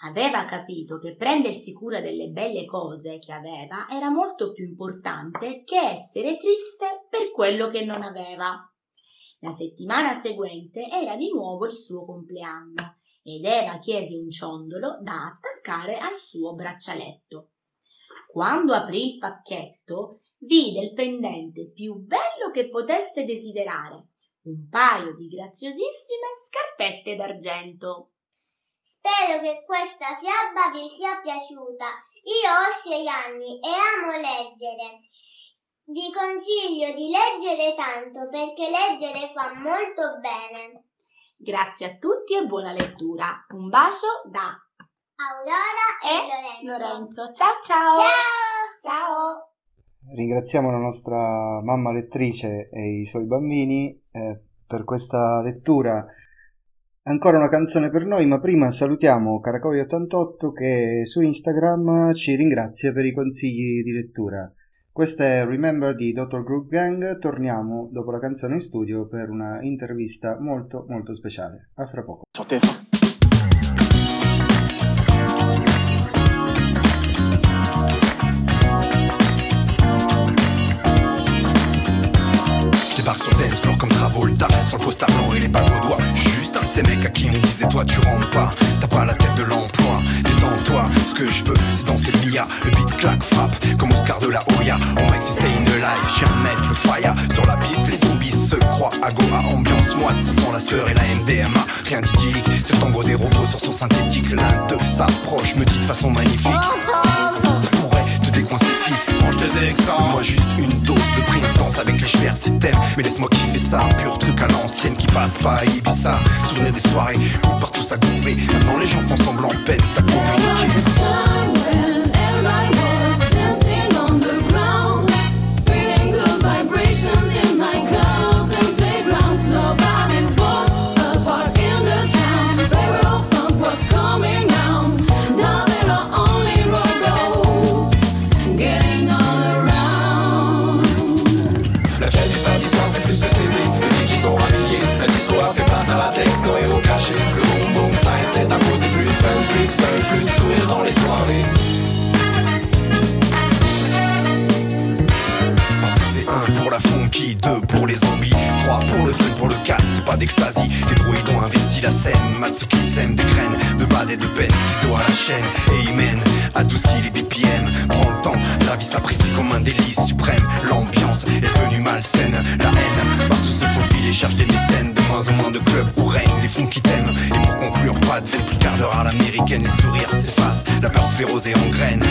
Aveva capito che prendersi cura delle belle cose che aveva era molto più importante che essere triste per quello che non aveva. La settimana seguente era di nuovo il suo compleanno ed Eva chiese un ciondolo da attaccare al suo braccialetto. Quando aprì il pacchetto, vide il pendente più bello che potesse desiderare, un paio di graziosissime scarpette d'argento. Spero che questa fiaba vi sia piaciuta. Io ho sei anni e amo leggere. Vi consiglio di leggere tanto perché leggere fa molto bene. Grazie a tutti e buona lettura. Un bacio da Aurora e, e Lorenzo. Lorenzo. Ciao ciao. Ciao. Ciao. Ringraziamo la nostra mamma lettrice e i suoi bambini eh, per questa lettura. Ancora una canzone per noi, ma prima salutiamo Caracoi88 che su Instagram ci ringrazia per i consigli di lettura. Questa è Remember di Dr. Group Gang. Torniamo dopo la canzone in studio per una intervista molto molto speciale. A fra poco. Débarque sur dance floor comme Travolta Sans le costard blanc et les bagues ces mecs à qui on disait toi tu rentres pas. T'as pas la tête de l'emploi. Détends-toi. Ce que je veux c'est danser le billard. Le beat claque frappe comme Oscar de la Hoya. On mec stay in the life J'ai un mettre le fire. Sur la piste les zombies se croient à Goa. Ambiance moite ça sent la sueur et la MDMA Rien d'idyllique C'est le tango des robots sur son synthétique. L'un d'eux s'approche me dit de façon magnifique Fils Mange tes Moi juste une dose de prise Danse avec les chevers si t'aimes. Mais laisse-moi kiffer ça. Pur truc à l'ancienne qui passe pas à Ibiza. Souvenir des soirées où partout ça gouvait. Maintenant les gens font semblant peine. T'as communiqué pour les zombies, 3 pour le feu, pour le 4, c'est pas d'extasie. Les droïdes ont investi la scène, Matsuki sème des graines de bad et de peine, qui sont à la chaîne. Et ils mènent, adoucis les BPM, prends le temps, la vie s'apprécie comme un délice suprême. L'ambiance est venue malsaine, la haine, partout se faufile et cherche des mécènes. De moins en moins de clubs où règnent les fonds qui t'aiment. Et pour conclure, pas de plus quart d'heure à l'américaine, les sourires s'effacent, la peur se fait et en graines.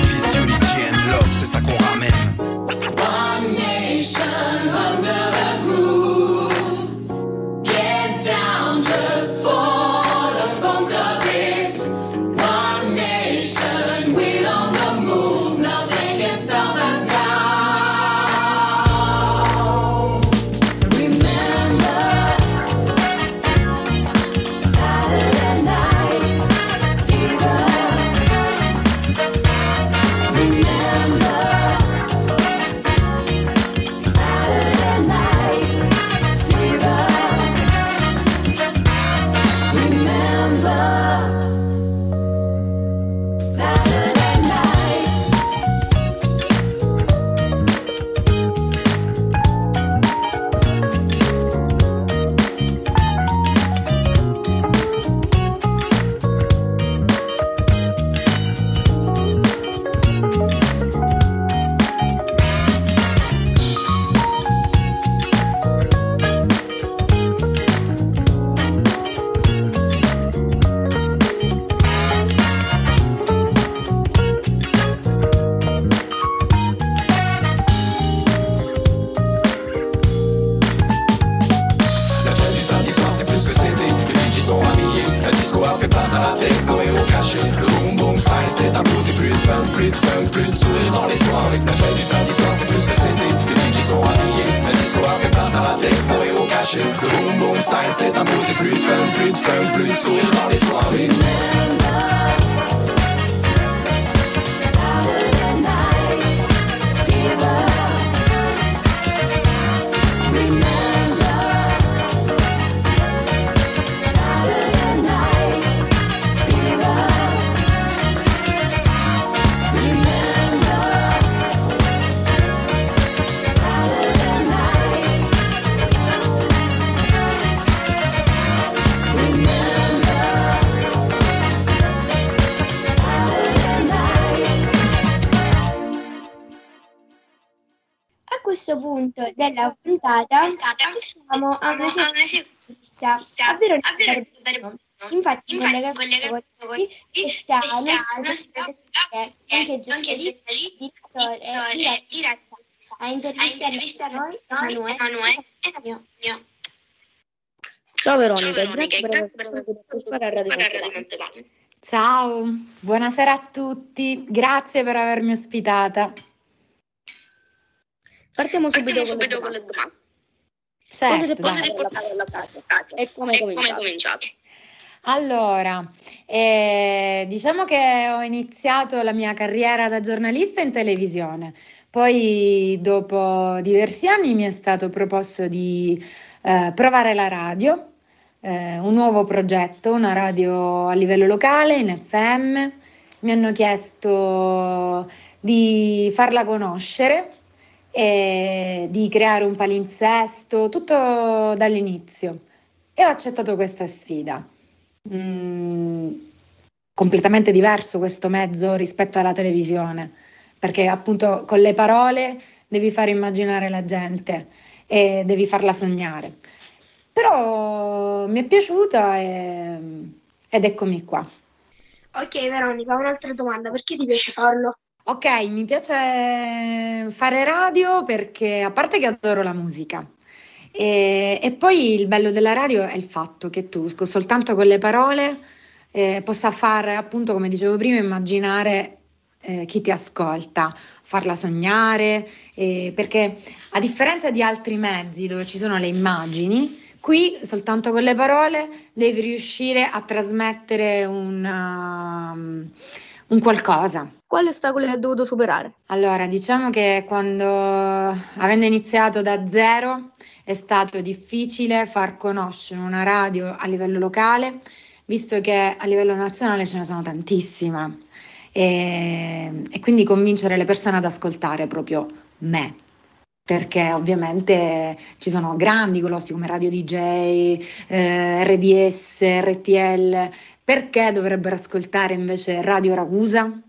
Questo punto della puntata siamo a una sequenza, ovvero il Infatti, collegato con noi che sta che è anche giornalista, direttore e diretto a intervistare noi Emanuele Esagno. Ciao Veronica, e grazie per aver partecipato a Radio Montepalma. Ciao, buonasera a tutti, grazie per avermi ospitata. Partiamo subito, con le domande. Certo, Cosa ti portato alla casa? E come hai cominciato? Allora, eh, diciamo che ho iniziato la mia carriera da giornalista in televisione, poi dopo diversi anni mi è stato proposto di eh, provare la radio, eh, un nuovo progetto, una radio a livello locale in FM, mi hanno chiesto di farla conoscere e di creare un palinsesto, tutto dall'inizio e ho accettato questa sfida. Mm, completamente diverso questo mezzo rispetto alla televisione, perché appunto con le parole devi far immaginare la gente e devi farla sognare. Però mi è piaciuta e- ed eccomi qua. Ok, Veronica, un'altra domanda, perché ti piace farlo? Ok, mi piace fare radio perché a parte che adoro la musica e, e poi il bello della radio è il fatto che tu soltanto con le parole eh, possa far appunto, come dicevo prima, immaginare eh, chi ti ascolta, farla sognare, eh, perché a differenza di altri mezzi dove ci sono le immagini, qui soltanto con le parole devi riuscire a trasmettere un, um, un qualcosa. Quali ostacoli hai dovuto superare? Allora, diciamo che quando, avendo iniziato da zero, è stato difficile far conoscere una radio a livello locale, visto che a livello nazionale ce ne sono tantissime. E, e quindi convincere le persone ad ascoltare proprio me. perché ovviamente ci sono grandi colossi come Radio DJ, eh, RDS, RTL, perché dovrebbero ascoltare invece Radio Ragusa?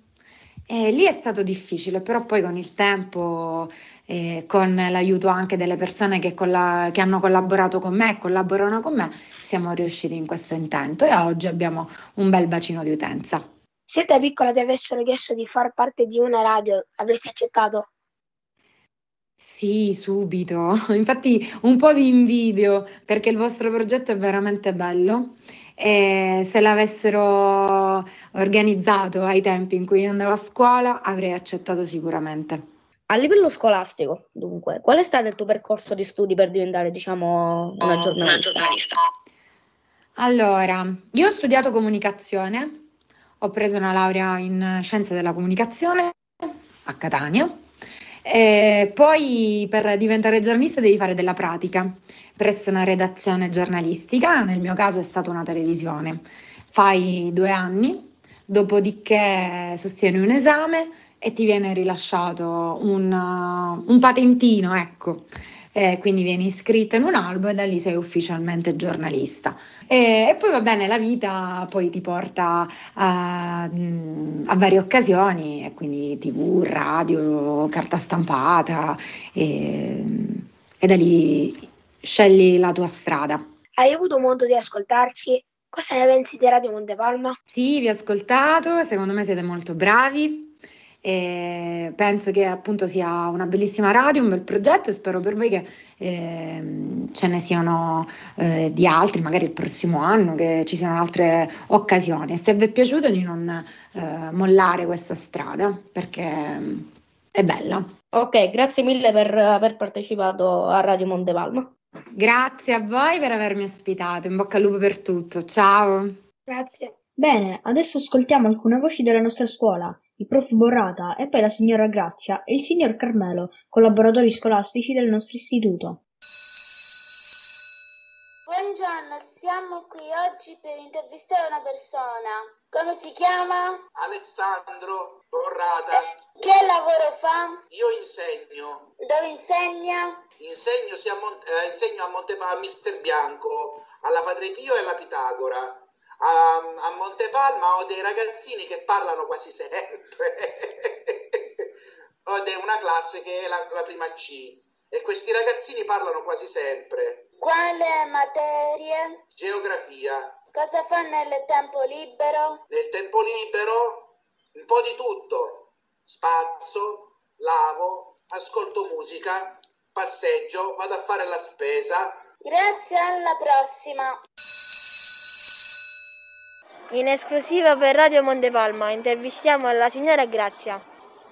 E lì è stato difficile, però poi con il tempo, eh, con l'aiuto anche delle persone che, colla- che hanno collaborato con me e collaborano con me, siamo riusciti in questo intento e oggi abbiamo un bel bacino di utenza. Se da piccola ti avessero chiesto di far parte di una radio, avresti accettato? Sì, subito. *laughs* Infatti un po' vi invidio perché il vostro progetto è veramente bello e se l'avessero organizzato ai tempi in cui io andavo a scuola avrei accettato sicuramente. A livello scolastico, dunque, qual è stato il tuo percorso di studi per diventare, diciamo, una giornalista? Allora, io ho studiato comunicazione, ho preso una laurea in scienze della comunicazione a Catania e poi per diventare giornalista devi fare della pratica presso una redazione giornalistica, nel mio caso è stata una televisione. Fai due anni, dopodiché sostieni un esame e ti viene rilasciato un, un patentino, ecco. Eh, quindi vieni iscritta in un albo e da lì sei ufficialmente giornalista. E, e poi va bene, la vita poi ti porta a, a varie occasioni, e quindi tv, radio, carta stampata e, e da lì scegli la tua strada. Hai avuto modo di ascoltarci? Cosa ne pensi di Radio Montepalma? Sì, vi ho ascoltato, secondo me siete molto bravi. E penso che appunto sia una bellissima radio, un bel progetto e spero per voi che eh, ce ne siano eh, di altri, magari il prossimo anno, che ci siano altre occasioni. E se vi è piaciuto di non eh, mollare questa strada perché è bella. Ok, grazie mille per aver partecipato a Radio Montepalma. Grazie a voi per avermi ospitato, in bocca al lupo per tutto, ciao. Grazie. Bene, adesso ascoltiamo alcune voci della nostra scuola, il prof Borrata e poi la signora Grazia e il signor Carmelo, collaboratori scolastici del nostro istituto. Buongiorno, siamo qui oggi per intervistare una persona. Come si chiama? Alessandro Borrata. Che lavoro fa? Io insegno. Dove insegna? Insegno, a, Mon- eh, insegno a Montepalma, a Mister Bianco, alla Padre Pio e alla Pitagora. A, a Montepalma ho dei ragazzini che parlano quasi sempre. *laughs* ho una classe che è la, la prima C e questi ragazzini parlano quasi sempre. Quale materie? Geografia. Cosa fa nel tempo libero? Nel tempo libero un po' di tutto. Spazzo, lavo, ascolto musica, passeggio, vado a fare la spesa. Grazie, alla prossima. In esclusiva per Radio Montepalma intervistiamo la signora Grazia.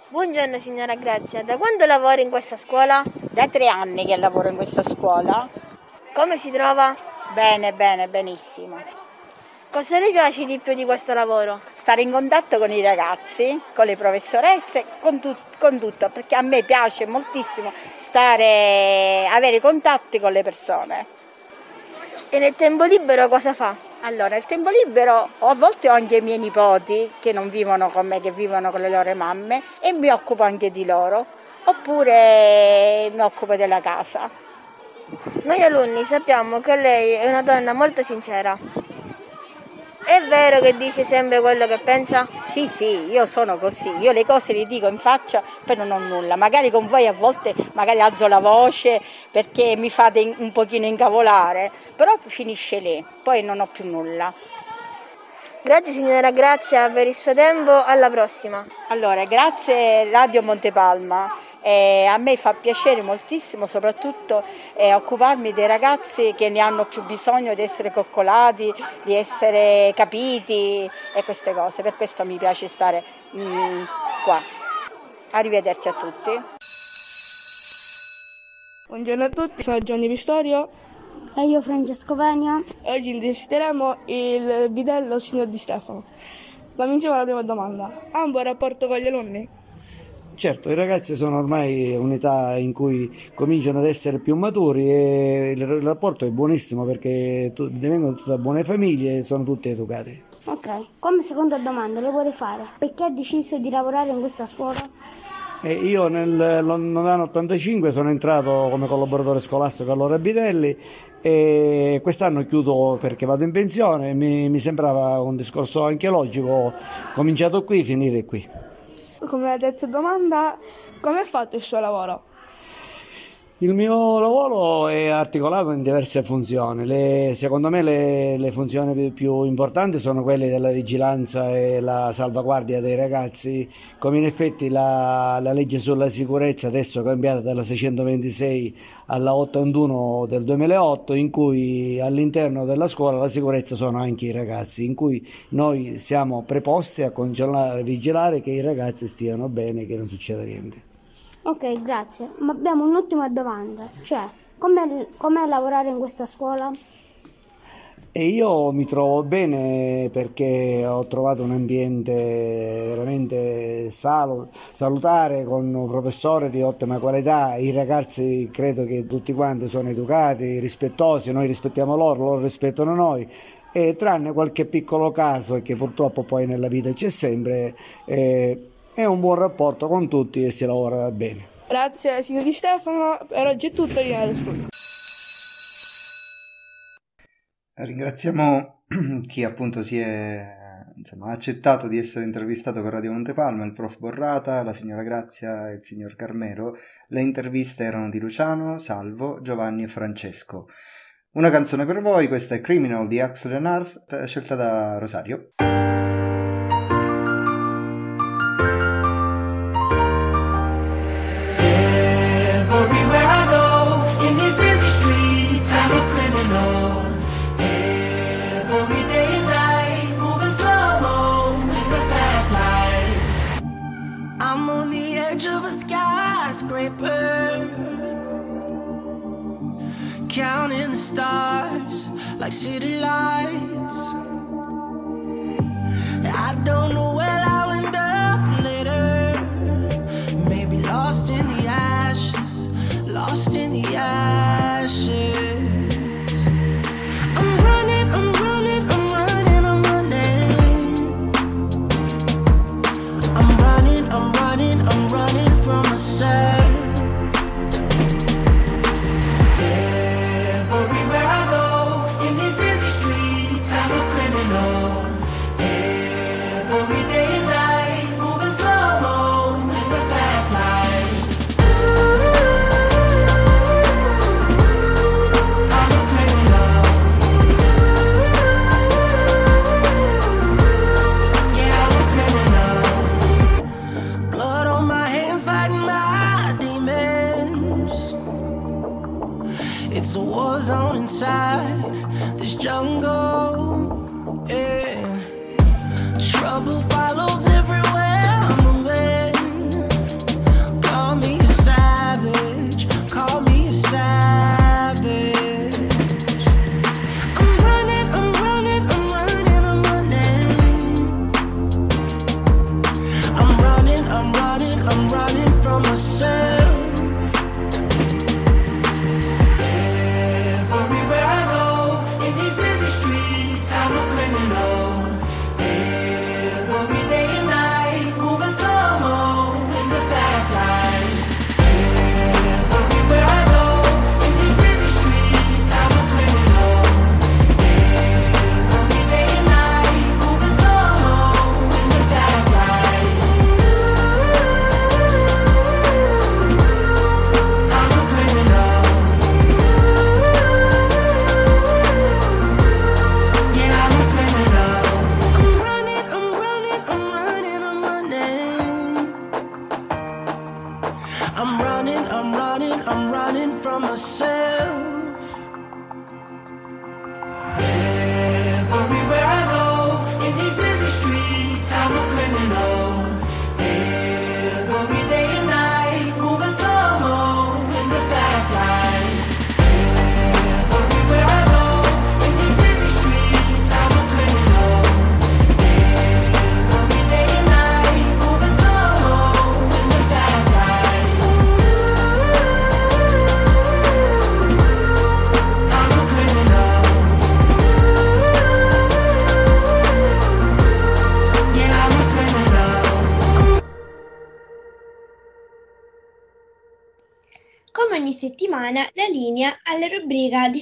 Buongiorno signora Grazia, da quando lavora in questa scuola? Da tre anni che lavoro in questa scuola. Come si trova? Bene, bene, benissimo. Cosa le piace di più di questo lavoro? Stare in contatto con i ragazzi, con le professoresse, con, tut- con tutto, perché a me piace moltissimo stare, avere contatti con le persone. E nel tempo libero cosa fa? Allora, il tempo libero a volte ho anche i miei nipoti che non vivono con me, che vivono con le loro mamme e mi occupo anche di loro, oppure mi occupo della casa. Noi alunni sappiamo che lei è una donna molto sincera. È vero che dice sempre quello che pensa? Sì, sì, io sono così, io le cose le dico in faccia poi non ho nulla, magari con voi a volte magari alzo la voce perché mi fate un pochino incavolare, però finisce lì, poi non ho più nulla. Grazie signora Grazia per il suo tempo, alla prossima. Allora, grazie Radio Montepalma. Eh, a me fa piacere moltissimo soprattutto eh, occuparmi dei ragazzi che ne hanno più bisogno di essere coccolati, di essere capiti e queste cose. Per questo mi piace stare mm, qua. Arrivederci a tutti. Buongiorno a tutti, sono Gianni Pistorio. E io Francesco Pegna. Oggi intervisteremo il bidello signor Di Stefano. Cominciamo la prima domanda. Ha un buon rapporto con gli alunni? Certo, i ragazzi sono ormai un'età in cui cominciano ad essere più maturi e il rapporto è buonissimo perché vengono tutte da buone famiglie e sono tutti educati. Ok, come seconda domanda le vorrei fare, perché hai deciso di lavorare in questa scuola? E io nel lontano 85 sono entrato come collaboratore scolastico a Lora Bidelli e quest'anno chiudo perché vado in pensione, mi, mi sembrava un discorso anche logico, ho cominciato qui, finire qui. Come terza domanda, come è fatto il suo lavoro? Il mio lavoro è articolato in diverse funzioni. Le- secondo me le, le funzioni pi- più importanti sono quelle della vigilanza e la salvaguardia dei ragazzi, come in effetti la, la legge sulla sicurezza adesso cambiata dalla 626 alla 81 del 2008, in cui all'interno della scuola la sicurezza sono anche i ragazzi, in cui noi siamo preposti a vigilare che i ragazzi stiano bene, che non succeda niente. Ok, grazie. Ma abbiamo un'ultima domanda, cioè, com'è, com'è lavorare in questa scuola? E io mi trovo bene perché ho trovato un ambiente veramente salo- salutare con un professore di ottima qualità. I ragazzi credo che tutti quanti sono educati, rispettosi, noi rispettiamo loro, loro rispettano noi. E tranne qualche piccolo caso che purtroppo poi nella vita c'è sempre, eh, è un buon rapporto con tutti e si lavora bene. Grazie signor Di Stefano, per oggi è tutto, io nello studio. Ringraziamo *clears throat* chi appunto si è insomma, accettato di essere intervistato per Radio Montepalma, il prof Borrata, la signora Grazia e il signor Carmelo. Le interviste erano di Luciano, Salvo, Giovanni e Francesco. Una canzone per voi, questa è Criminal di Axel Renard, scelta da Rosario. Stars like city lights. I don't know where I'll end up later. Maybe lost in the ashes, lost in the ashes. I'm running, I'm running, I'm running,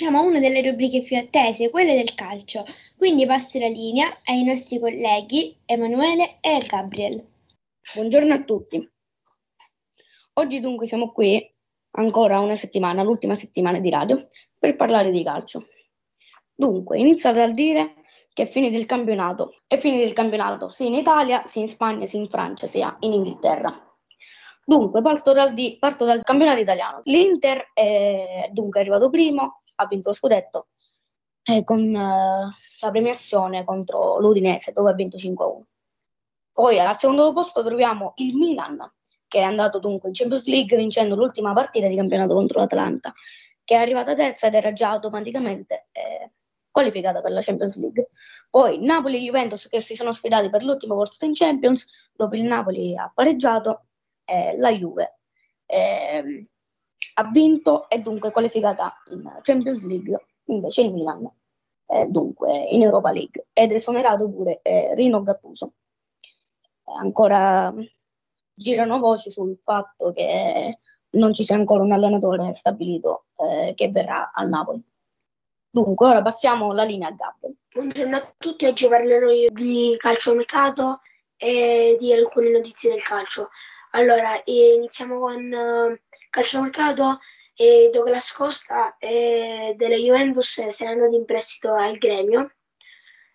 diciamo una delle rubriche più attese, quelle del calcio. Quindi passo la linea ai nostri colleghi Emanuele e Gabriel. Buongiorno a tutti. Oggi dunque siamo qui, ancora una settimana, l'ultima settimana di radio, per parlare di calcio. Dunque, inizia dal dire che è finito il campionato. È finito il campionato sia in Italia, sia in Spagna, sia in Francia, sia in Inghilterra. Dunque, parto dal, di- parto dal campionato italiano. L'Inter è dunque arrivato primo, ha vinto lo scudetto eh, con eh, la premiazione contro l'Udinese, dove ha vinto 5-1. Poi al secondo posto troviamo il Milan, che è andato dunque in Champions League vincendo l'ultima partita di campionato contro l'Atalanta, che è arrivata terza ed era già automaticamente eh, qualificata per la Champions League. Poi Napoli e Juventus che si sono sfidati per l'ultimo posto in Champions, dopo il Napoli ha pareggiato, eh, la Juve eh, ha vinto e dunque qualificata in Champions League, invece il Milan eh, dunque in Europa League ed esonerato pure eh, Rino Gattuso. Ancora girano voci sul fatto che non ci sia ancora un allenatore stabilito eh, che verrà al Napoli. Dunque, ora passiamo la linea a Gabriel. Buongiorno a tutti, oggi parlerò di calciomercato e di alcune notizie del calcio. Allora, iniziamo con eh, calciomercato e Douglas Costa eh, della Juventus se n'è andato in prestito al Gremio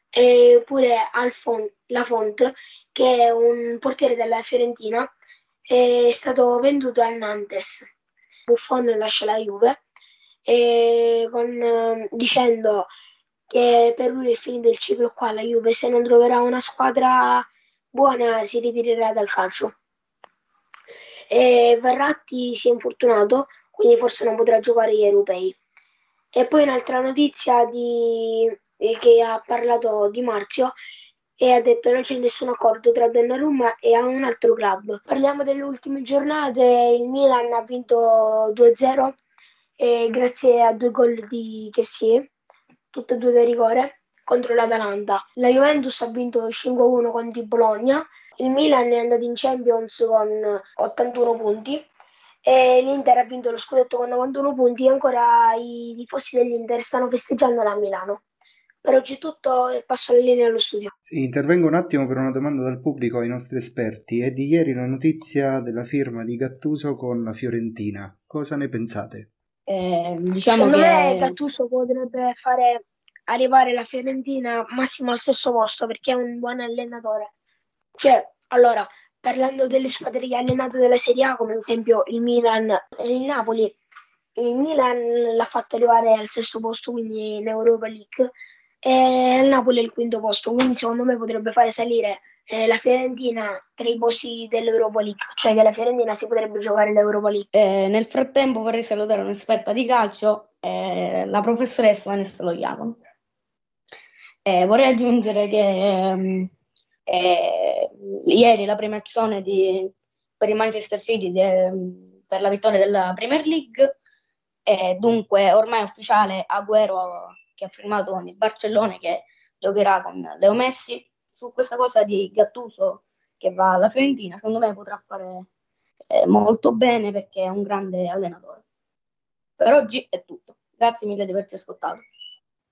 e pure Alfon Lafont che è un portiere della Fiorentina è stato venduto al Nantes. Buffon lascia la Juve con, eh, dicendo che per lui è finito il ciclo qua la Juve se non troverà una squadra buona si ritirerà dal calcio e Verratti si è infortunato quindi forse non potrà giocare gli europei e poi un'altra notizia di, eh, che ha parlato Di Marzio e ha detto non c'è nessun accordo tra Donnarumma e un altro club. Parliamo delle ultime giornate, il Milan ha vinto 2-0 e grazie a due gol di Kessie, tutte e due da rigore, contro l'Atalanta. La Juventus ha vinto 5-1 contro il Bologna, il Milan è andato in Champions con 81 punti e l'Inter ha vinto lo scudetto con 91 punti e ancora i tifosi dell'Inter stanno festeggiando a Milano. Per oggi è tutto e passo la linea allo studio. Sì, intervengo un attimo per una domanda dal pubblico ai nostri esperti. È di ieri la notizia della firma di Gattuso con la Fiorentina. Cosa ne pensate? Eh, diciamo Secondo che me Gattuso potrebbe fare arrivare la Fiorentina massimo al stesso posto perché è un buon allenatore. Cioè, allora, parlando delle squadre che ha allenato della Serie A, come ad esempio il Milan e il Napoli, il Milan l'ha fatto arrivare al sesto posto, quindi in Europa League, e il Napoli al quinto posto, quindi secondo me potrebbe fare salire eh, la Fiorentina tra i posti dell'Europa League, cioè che la Fiorentina si potrebbe giocare l'Europa League. Eh, nel frattempo vorrei salutare un'esperta di calcio, eh, la professoressa Vanessa Loiacono. Eh, vorrei aggiungere che eh, ieri la premiazione di- per il Manchester City de- per la vittoria della Premier League e dunque ormai è ufficiale Agüero che ha firmato con il Barcellona che giocherà con Leo Messi. Su questa cosa di Gattuso che va alla Fiorentina, secondo me potrà fare eh, molto bene perché è un grande allenatore. Per oggi è tutto. Grazie mille di averci ascoltato.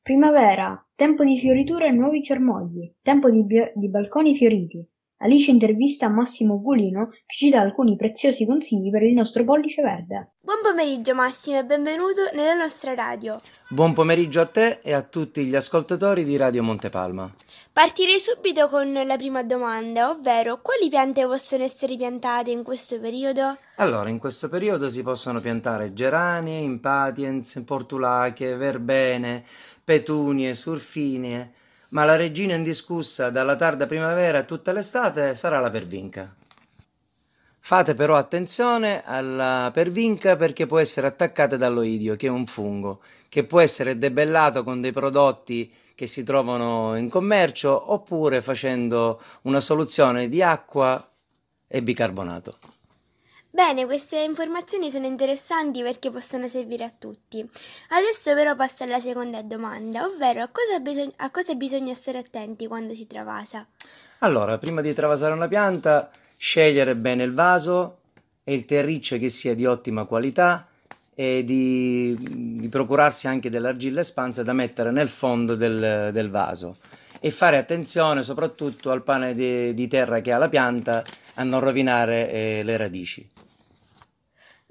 Primavera, tempo di fioriture e nuovi germogli, tempo di, bi- di balconi fioriti. Alice intervista Massimo Gulino che ci dà alcuni preziosi consigli per il nostro pollice verde. Buon pomeriggio Massimo e benvenuto nella nostra radio. Buon pomeriggio a te e a tutti gli ascoltatori di Radio Montepalma. Partirei subito con la prima domanda, ovvero quali piante possono essere piantate in questo periodo? Allora, in questo periodo si possono piantare geranie, impatiens, portulache, verbene, petunie, surfinie, ma la regina indiscussa dalla tarda primavera a tutta l'estate sarà la pervinca. Fate però attenzione alla pervinca perché può essere attaccata dall'oidio, che è un fungo, che può essere debellato con dei prodotti che si trovano in commercio oppure facendo una soluzione di acqua e bicarbonato. Bene, queste informazioni sono interessanti perché possono servire a tutti. Adesso però passo alla seconda domanda, ovvero a cosa, bisog- a cosa bisogna stare attenti quando si travasa? Allora, prima di travasare una pianta, scegliere bene il vaso e il terriccio che sia di ottima qualità e di, di procurarsi anche dell'argilla espansa da mettere nel fondo del, del vaso e fare attenzione soprattutto al pane di, di terra che ha la pianta a non rovinare eh, le radici.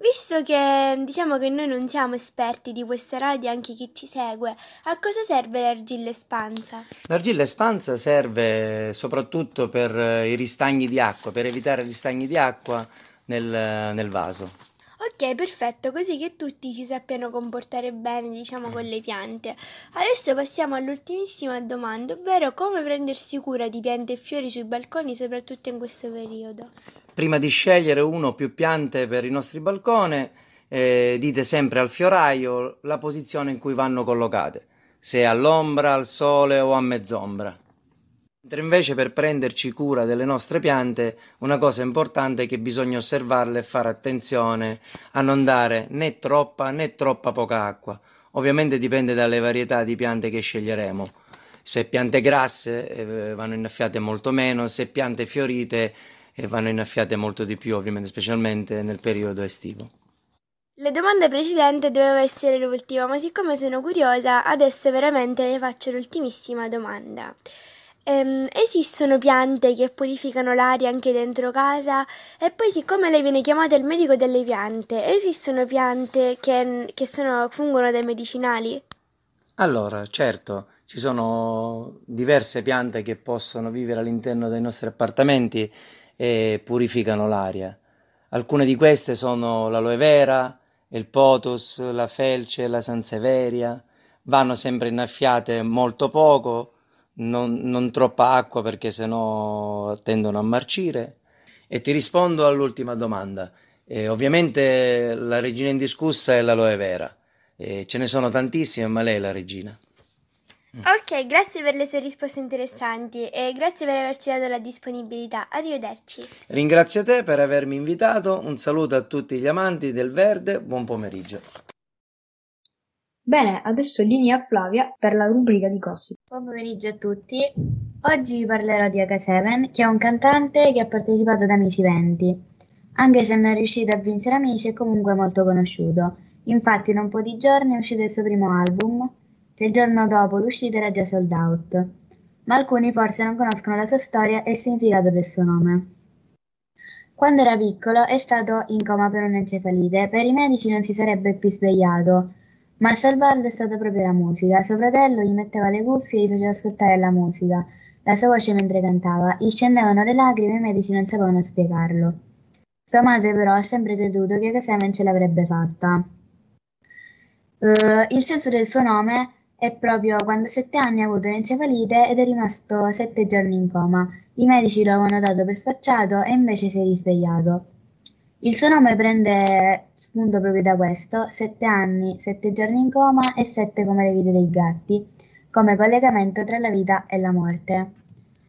Visto che diciamo che noi non siamo esperti di questa radio, anche chi ci segue, a cosa serve l'argilla espansa? L'argilla espansa serve soprattutto per eh, i ristagni di acqua, per evitare ristagni di acqua nel, nel vaso. Ok, perfetto, così che tutti si sappiano comportare bene, diciamo, con le piante. Adesso passiamo all'ultimissima domanda, ovvero come prendersi cura di piante e fiori sui balconi, soprattutto in questo periodo. Prima di scegliere uno o più piante per il nostro balcone, eh, dite sempre al fioraio la posizione in cui vanno collocate, se all'ombra, al sole o a mezz'ombra. Mentre invece per prenderci cura delle nostre piante, una cosa importante è che bisogna osservarle e fare attenzione a non dare né troppa né troppa poca acqua. Ovviamente dipende dalle varietà di piante che sceglieremo. Se piante grasse eh, vanno innaffiate molto meno, se piante fiorite eh, vanno innaffiate molto di più, ovviamente specialmente nel periodo estivo. La domanda precedente doveva essere l'ultima, ma siccome sono curiosa, adesso veramente le faccio l'ultimissima domanda. Ehm, esistono piante che purificano l'aria anche dentro casa? E poi, siccome lei viene chiamata il medico delle piante, esistono piante che, che sono, fungono dai medicinali? Allora, certo, ci sono diverse piante che possono vivere all'interno dei nostri appartamenti e purificano l'aria. Alcune di queste sono l'aloe vera, il potus, la felce, la sanseveria. Vanno sempre innaffiate molto poco non, non troppa acqua perché sennò tendono a marcire. E ti rispondo all'ultima domanda. Eh, ovviamente la regina indiscussa è l'aloe vera. Eh, ce ne sono tantissime, ma lei è la regina. Ok, grazie per le sue risposte interessanti e grazie per averci dato la disponibilità. Arrivederci. Ringrazio te per avermi invitato. Un saluto a tutti gli amanti del verde. Buon pomeriggio. Bene, adesso linea a Flavia per la rubrica di gossip. Buon pomeriggio a tutti. Oggi vi parlerò di H7, che è un cantante che ha partecipato ad Amici 20. Anche se non è riuscito a vincere Amici, è comunque molto conosciuto. Infatti, in un po' di giorni è uscito il suo primo album, che il giorno dopo l'uscita era già sold out. Ma alcuni forse non conoscono la sua storia e il significato del suo nome. Quando era piccolo è stato in coma per un'encefalite. Per i medici non si sarebbe più svegliato ma a salvarlo è stata proprio la musica. Suo fratello gli metteva le cuffie e gli faceva ascoltare la musica, la sua voce mentre cantava. Gli scendevano le lacrime e i medici non sapevano spiegarlo. Sua madre però ha sempre creduto che Casemen ce l'avrebbe fatta. Uh, il senso del suo nome è proprio quando a sette anni ha avuto un'encefalite ed è rimasto sette giorni in coma. I medici lo avevano dato per spacciato e invece si è risvegliato. Il suo nome prende spunto proprio da questo, sette anni, sette giorni in coma e sette come le vite dei gatti, come collegamento tra la vita e la morte.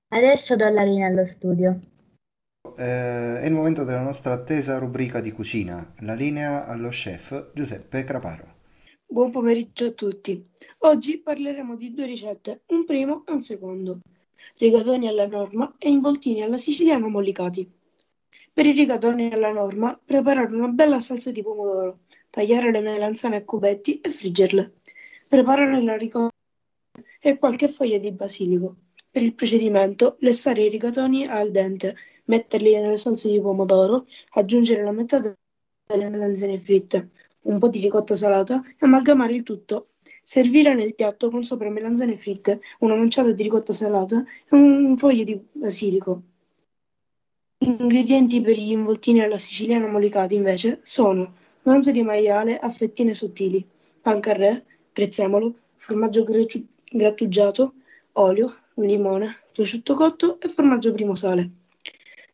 Adesso do la linea allo studio. Eh, è il momento della nostra attesa rubrica di cucina. La linea allo chef Giuseppe Craparo. Buon pomeriggio a tutti. Oggi parleremo di due ricette, un primo e un secondo. Rigatoni alla norma e involtini alla siciliana mollicati. Per i rigatoni alla norma, preparare una bella salsa di pomodoro, tagliare le melanzane a cubetti e friggerle. Preparare la ricotta e qualche foglia di basilico. Per il procedimento, lessare i rigatoni al dente, metterli nelle salse di pomodoro, aggiungere la metà delle melanzane fritte, un po' di ricotta salata e amalgamare il tutto. Servire nel piatto con sopra melanzane fritte, una manciata di ricotta salata e un foglio di basilico. Ingredienti per gli involtini alla siciliana mollicati invece sono gonze di maiale a fettine sottili, pancarré, prezzemolo, formaggio grattugiato, olio, limone, prosciutto cotto e formaggio primo sale.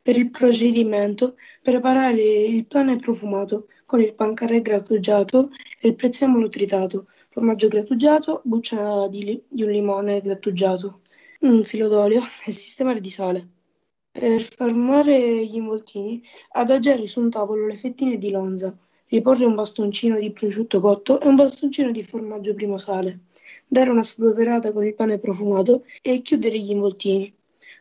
Per il procedimento, preparare il pane profumato con il pancarré grattugiato e il prezzemolo tritato, formaggio grattugiato, buccia di, di un limone grattugiato, un filo d'olio *laughs* e sistemare di sale. Per formare gli involtini, adagiare su un tavolo le fettine di lonza, riporre un bastoncino di prosciutto cotto e un bastoncino di formaggio primo sale, dare una spolverata con il pane profumato e chiudere gli involtini.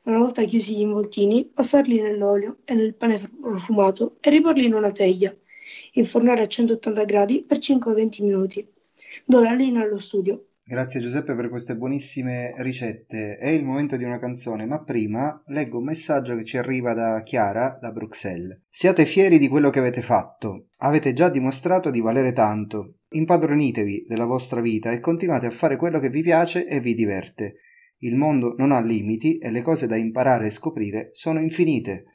Una volta chiusi gli involtini, passarli nell'olio e nel pane profumato e riporli in una teglia. infornare a 180 gradi per 5-20 minuti. Do la linea allo studio. Grazie Giuseppe per queste buonissime ricette. È il momento di una canzone, ma prima leggo un messaggio che ci arriva da Chiara da Bruxelles. Siate fieri di quello che avete fatto. Avete già dimostrato di valere tanto. Impadronitevi della vostra vita e continuate a fare quello che vi piace e vi diverte. Il mondo non ha limiti e le cose da imparare e scoprire sono infinite.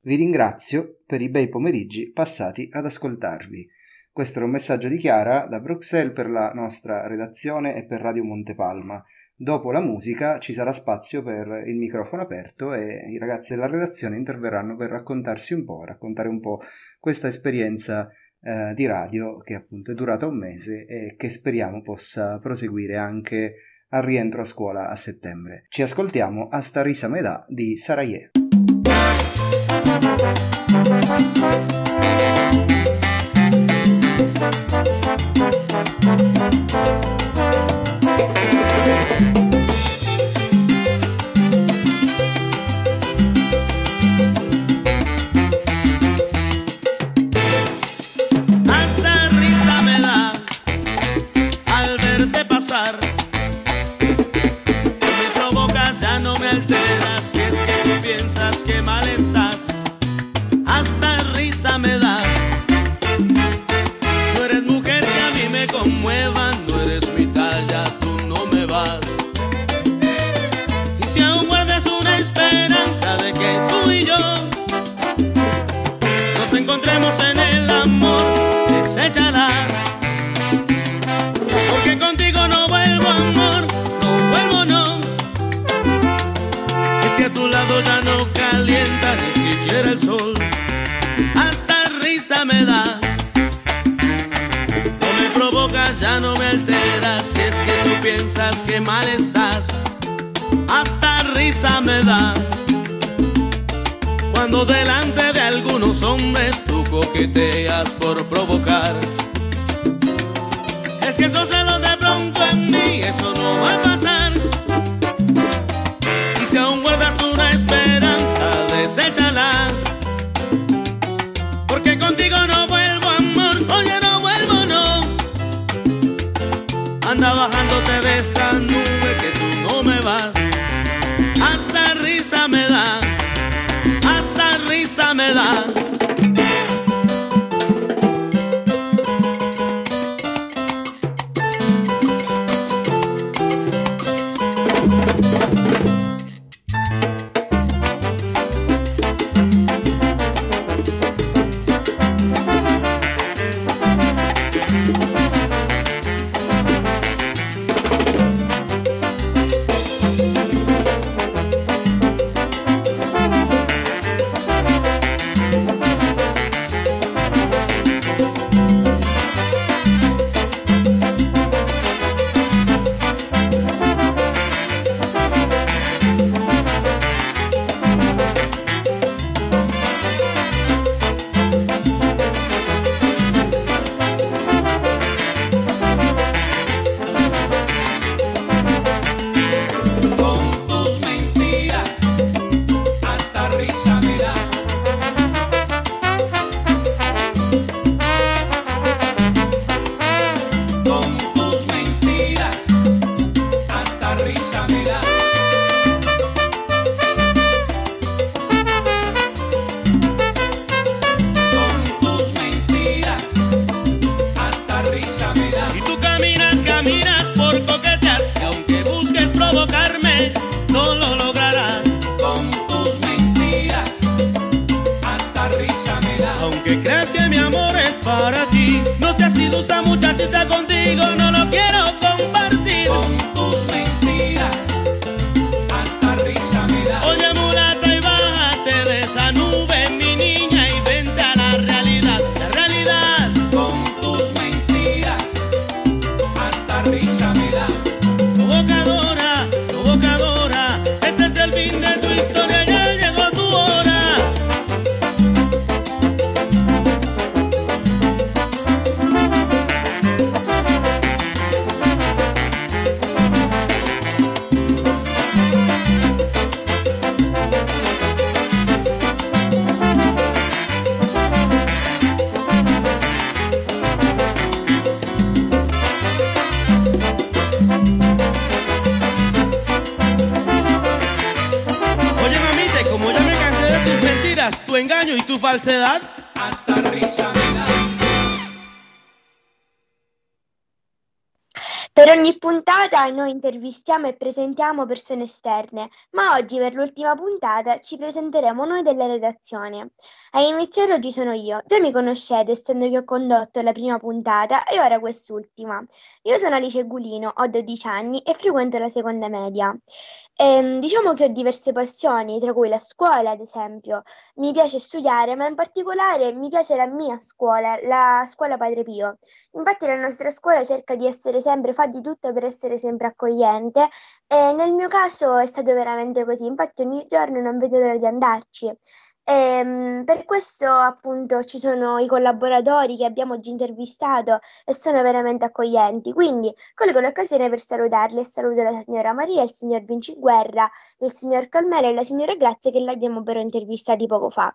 Vi ringrazio per i bei pomeriggi passati ad ascoltarvi. Questo era un messaggio di Chiara da Bruxelles per la nostra redazione e per Radio Montepalma. Dopo la musica ci sarà spazio per il microfono aperto e i ragazzi della redazione interverranno per raccontarsi un po', raccontare un po' questa esperienza eh, di radio che appunto è durata un mese e che speriamo possa proseguire anche al rientro a scuola a settembre. Ci ascoltiamo a Starisa Medà di Sarajevo. Cuando delante de algunos hombres tú coqueteas por provocar. Noi intervistiamo e presentiamo persone esterne, ma oggi per l'ultima puntata ci presenteremo noi della redazione. A iniziare oggi sono io. Già mi conoscete essendo che ho condotto la prima puntata e ora quest'ultima. Io sono Alice Gulino, ho 12 anni e frequento la seconda media. Ehm, diciamo che ho diverse passioni, tra cui la scuola, ad esempio. Mi piace studiare, ma in particolare mi piace la mia scuola, la scuola Padre Pio. Infatti la nostra scuola cerca di essere sempre, fa di tutto per essere sempre accogliente e nel mio caso è stato veramente così, infatti ogni giorno non vedo l'ora di andarci. Ehm, per questo appunto ci sono i collaboratori che abbiamo oggi intervistato e sono veramente accoglienti, quindi colgo l'occasione per salutarli e saluto la signora Maria, il signor Vinciguerra, il signor Calmere e la signora Grazia che l'abbiamo però intervistati poco fa.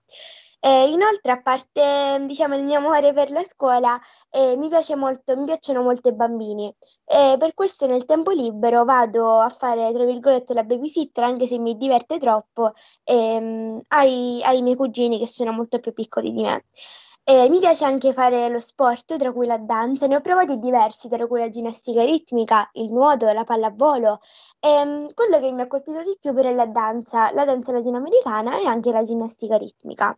Eh, inoltre, a parte diciamo, il mio amore per la scuola, eh, mi piace molto, mi piacciono molto i bambini. E per questo nel tempo libero vado a fare, tra virgolette, la babysitter, anche se mi diverte troppo, ehm, ai, ai miei cugini che sono molto più piccoli di me. E mi piace anche fare lo sport, tra cui la danza, ne ho provati diversi, tra cui la ginnastica ritmica, il nuoto, la pallavolo. E, quello che mi ha colpito di più è la danza, la danza latinoamericana e anche la ginnastica ritmica.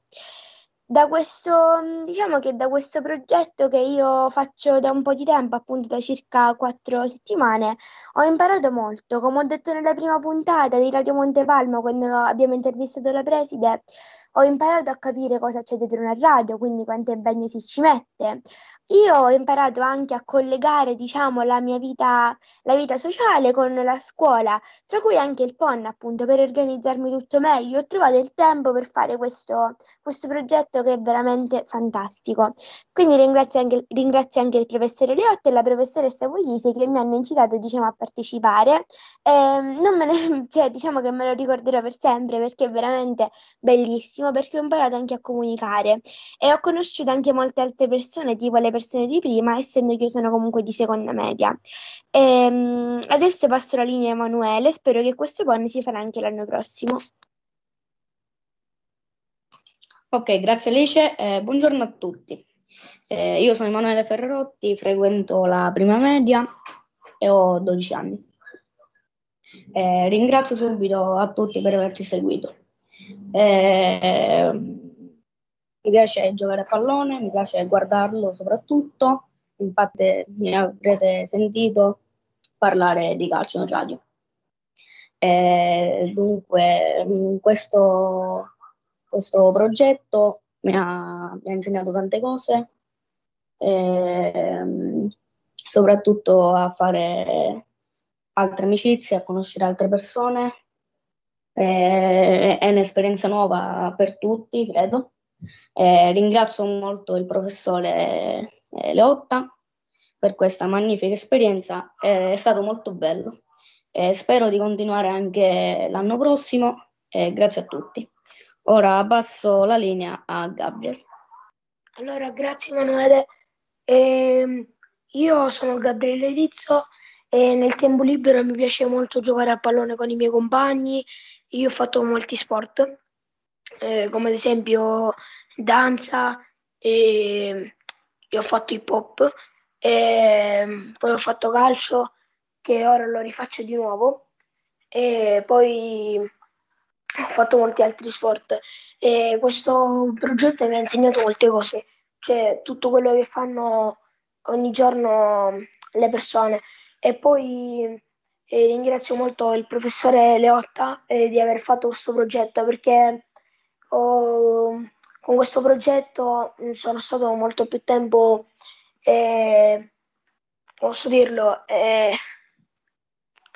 Da questo, diciamo che da questo progetto che io faccio da un po' di tempo, appunto da circa quattro settimane, ho imparato molto. Come ho detto nella prima puntata di Radio Montepalma, quando abbiamo intervistato la preside, ho imparato a capire cosa c'è dietro una radio, quindi quanto impegno si ci mette. Io ho imparato anche a collegare, diciamo, la mia vita, la vita sociale con la scuola, tra cui anche il PON, appunto, per organizzarmi tutto meglio. Ho trovato il tempo per fare questo, questo progetto che è veramente fantastico. Quindi ringrazio anche, ringrazio anche il professore Leotta e la professoressa Puglisi che mi hanno incitato, diciamo, a partecipare. Eh, ne, *laughs* cioè, diciamo che me lo ricorderò per sempre perché è veramente bellissimo, perché ho imparato anche a comunicare e ho conosciuto anche molte altre persone, tipo le persone di prima, essendo che io sono comunque di seconda media. Ehm, adesso passo la linea a Emanuele, spero che questo PON si farà anche l'anno prossimo. Ok, grazie Alice, eh, buongiorno a tutti. Eh, io sono Emanuele Ferrerotti, frequento la prima media e ho 12 anni. Eh, ringrazio subito a tutti per averci seguito. Eh, mi piace giocare a pallone, mi piace guardarlo soprattutto, infatti mi avrete sentito parlare di calcio in radio. Eh, dunque, questo, questo progetto mi ha, mi ha, insegnato tante cose, eh, soprattutto a fare altre amicizie, a conoscere altre persone. Eh, è un'esperienza nuova per tutti, credo. Eh, ringrazio molto il professore eh, Leotta per questa magnifica esperienza, è stato molto bello. spero di continuare anche l'anno prossimo. grazie a tutti. Ora passo la linea a Gabriel. Allora, grazie Emanuele. Eh, io sono Gabriele Rizzo e nel tempo libero mi piace molto giocare a pallone con i miei compagni. Io ho fatto molti sport, eh, come ad esempio danza, e, e ho fatto hip hop, e poi ho fatto calcio, che ora lo rifaccio di nuovo, e poi ho fatto molti altri sport. E questo progetto mi ha insegnato molte cose, cioè tutto quello che fanno ogni giorno le persone. E poi eh, ringrazio molto il professore Leotta eh, di aver fatto questo progetto perché oh, con questo progetto sono stato molto più tempo, eh, posso dirlo, eh,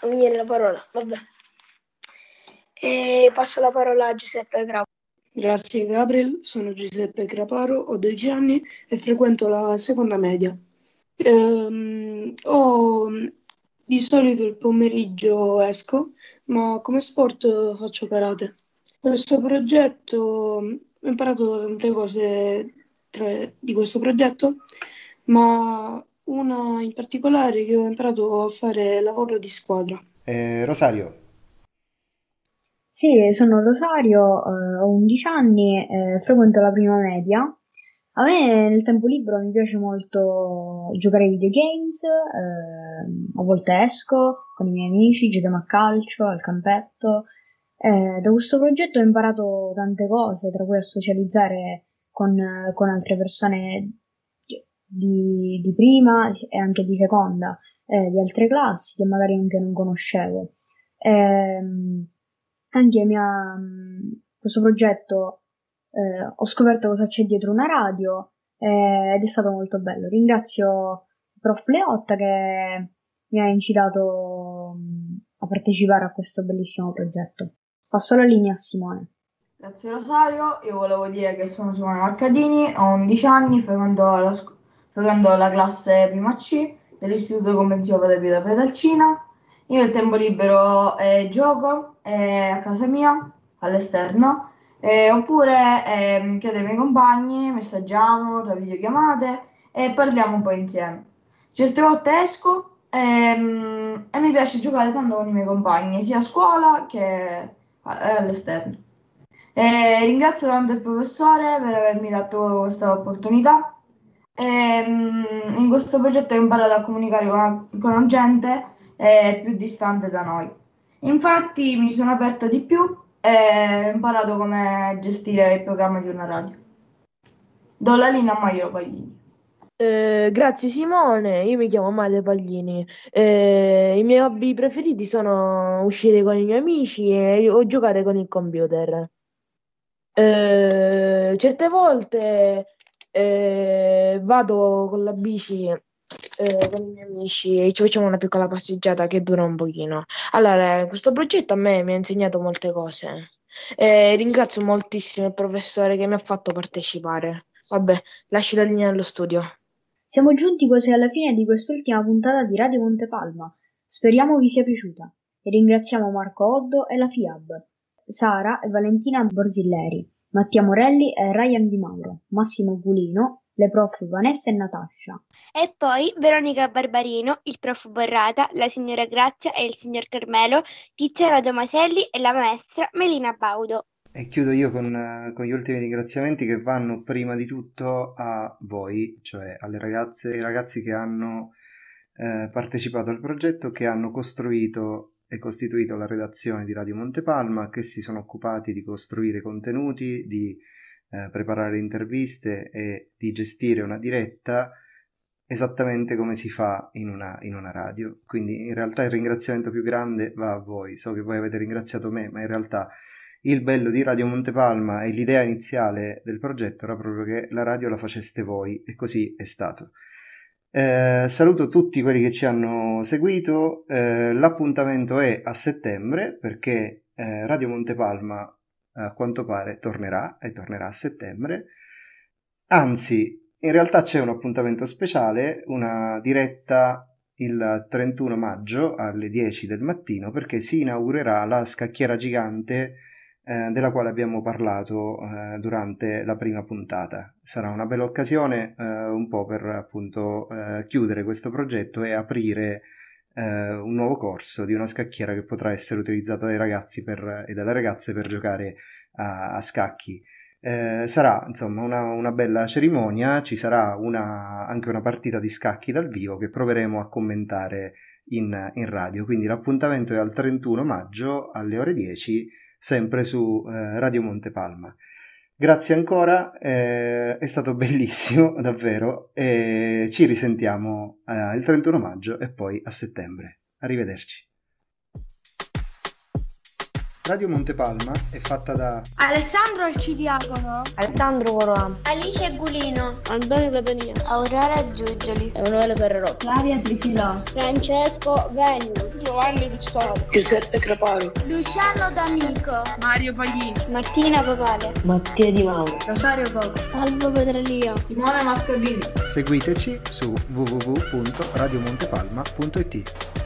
mi viene la parola, vabbè. E passo la parola a Giuseppe Graparo. Grazie Gabriel, sono Giuseppe Craparo, ho 12 anni e frequento la seconda media. Ehm, ho, di solito il pomeriggio esco, ma come sport faccio karate. Questo progetto, ho imparato tante cose tra, di questo progetto, ma una in particolare che ho imparato a fare lavoro di squadra. Eh, Rosario, Sì, sono Rosario, eh, ho 11 anni, eh, frequento la prima media. A me nel tempo libero mi piace molto giocare ai videogames, eh, a volte esco con i miei amici, giochiamo a calcio, al campetto. Eh, da questo progetto ho imparato tante cose, tra cui a socializzare con, con altre persone di, di prima e anche di seconda, eh, di altre classi che magari anche non conoscevo. Ehm, anche mia, questo progetto eh, ho scoperto cosa c'è dietro una radio eh, ed è stato molto bello. Ringrazio il prof Leotta che mi ha incitato mh, a partecipare a questo bellissimo progetto. Passo la linea a Simone. Grazie Rosario, io volevo dire che sono Simone Marcadini, ho 11 anni, frequento la, scu- frequento la classe prima C dell'Istituto Convenzione Padre Pedalcina. Io il tempo libero eh, gioco eh, a casa mia, all'esterno, eh, oppure eh, chiedo ai miei compagni, messaggiamo tra videochiamate e parliamo un po' insieme. Certe volte esco ehm, e mi piace giocare tanto con i miei compagni, sia a scuola che all'esterno. E ringrazio tanto il professore per avermi dato questa opportunità. E, in questo progetto ho imparato a comunicare con, con gente eh, più distante da noi. Infatti mi sono aperto di più e ho imparato come gestire il programma di una radio. Do la linea a Mario Paglini. Eh, grazie Simone, io mi chiamo Mario Paglini. Eh, I miei hobby preferiti sono uscire con i miei amici e, o giocare con il computer. Eh, certe volte eh, vado con la bici eh, con i miei amici e ci facciamo una piccola passeggiata che dura un pochino. Allora, questo progetto a me mi ha insegnato molte cose. Eh, ringrazio moltissimo il professore che mi ha fatto partecipare. Vabbè, lascio la linea allo studio. Siamo giunti quasi alla fine di quest'ultima puntata di Radio Montepalma. Speriamo vi sia piaciuta e ringraziamo Marco Oddo e la FIAB, Sara e Valentina Borzilleri, Mattia Morelli e Ryan Di Mauro, Massimo Gulino, le prof Vanessa e Natascia. E poi Veronica Barbarino, il prof Borrata, la signora Grazia e il signor Carmelo, Tiziana Tomaselli e la maestra Melina Baudo. E chiudo io con, con, gli ultimi ringraziamenti che vanno prima di tutto a voi, cioè alle ragazze e ai ragazzi che hanno eh, partecipato al progetto, che hanno costruito e costituito la redazione di Radio Montepalma, che si sono occupati di costruire contenuti, di eh, preparare interviste e di gestire una diretta esattamente come si fa in una, in una radio. Quindi in realtà il ringraziamento più grande va a voi. So che voi avete ringraziato me, ma in realtà il bello di Radio Montepalma e l'idea iniziale del progetto era proprio che la radio la faceste voi e così è stato. Eh, saluto tutti quelli che ci hanno seguito. Eh, l'appuntamento è a settembre perché eh, Radio Montepalma a quanto pare tornerà e tornerà a settembre. Anzi, in realtà c'è un appuntamento speciale, una diretta il 31 maggio alle 10 del mattino perché si inaugurerà la scacchiera gigante eh, della quale abbiamo parlato eh, durante la prima puntata. Sarà una bella occasione eh, un po' per appunto eh, chiudere questo progetto e aprire eh, un nuovo corso di una scacchiera che potrà essere utilizzata dai ragazzi per, e dalle ragazze per giocare a, a scacchi. Eh, sarà insomma una, una, bella cerimonia, ci sarà una, anche una partita di scacchi dal vivo che proveremo a commentare in, in, radio. Quindi l'appuntamento è al 31 maggio alle ore 10, sempre su eh, Radio Montepalma. Grazie ancora, eh, è stato bellissimo *laughs* davvero e ci risentiamo eh, il 31 maggio e poi a settembre. Arrivederci. Radio Montepalma è fatta da Alessandro Alcidiacono, Alessandro Coroam, Alice Gulino, Antonio Catania, Aurora Giugioli, Emanuele Ferrero, Claria Trifilò, Francesco Venno, Giovanni Pizzolo, Giuseppe Creparo, Luciano D'Amico, Mario Paglini, Martina Papale, Mattia Di Mauro, Rosario Coco, Albo Petralio, Simone Marcardini. Seguiteci su www.radiomontepalma.it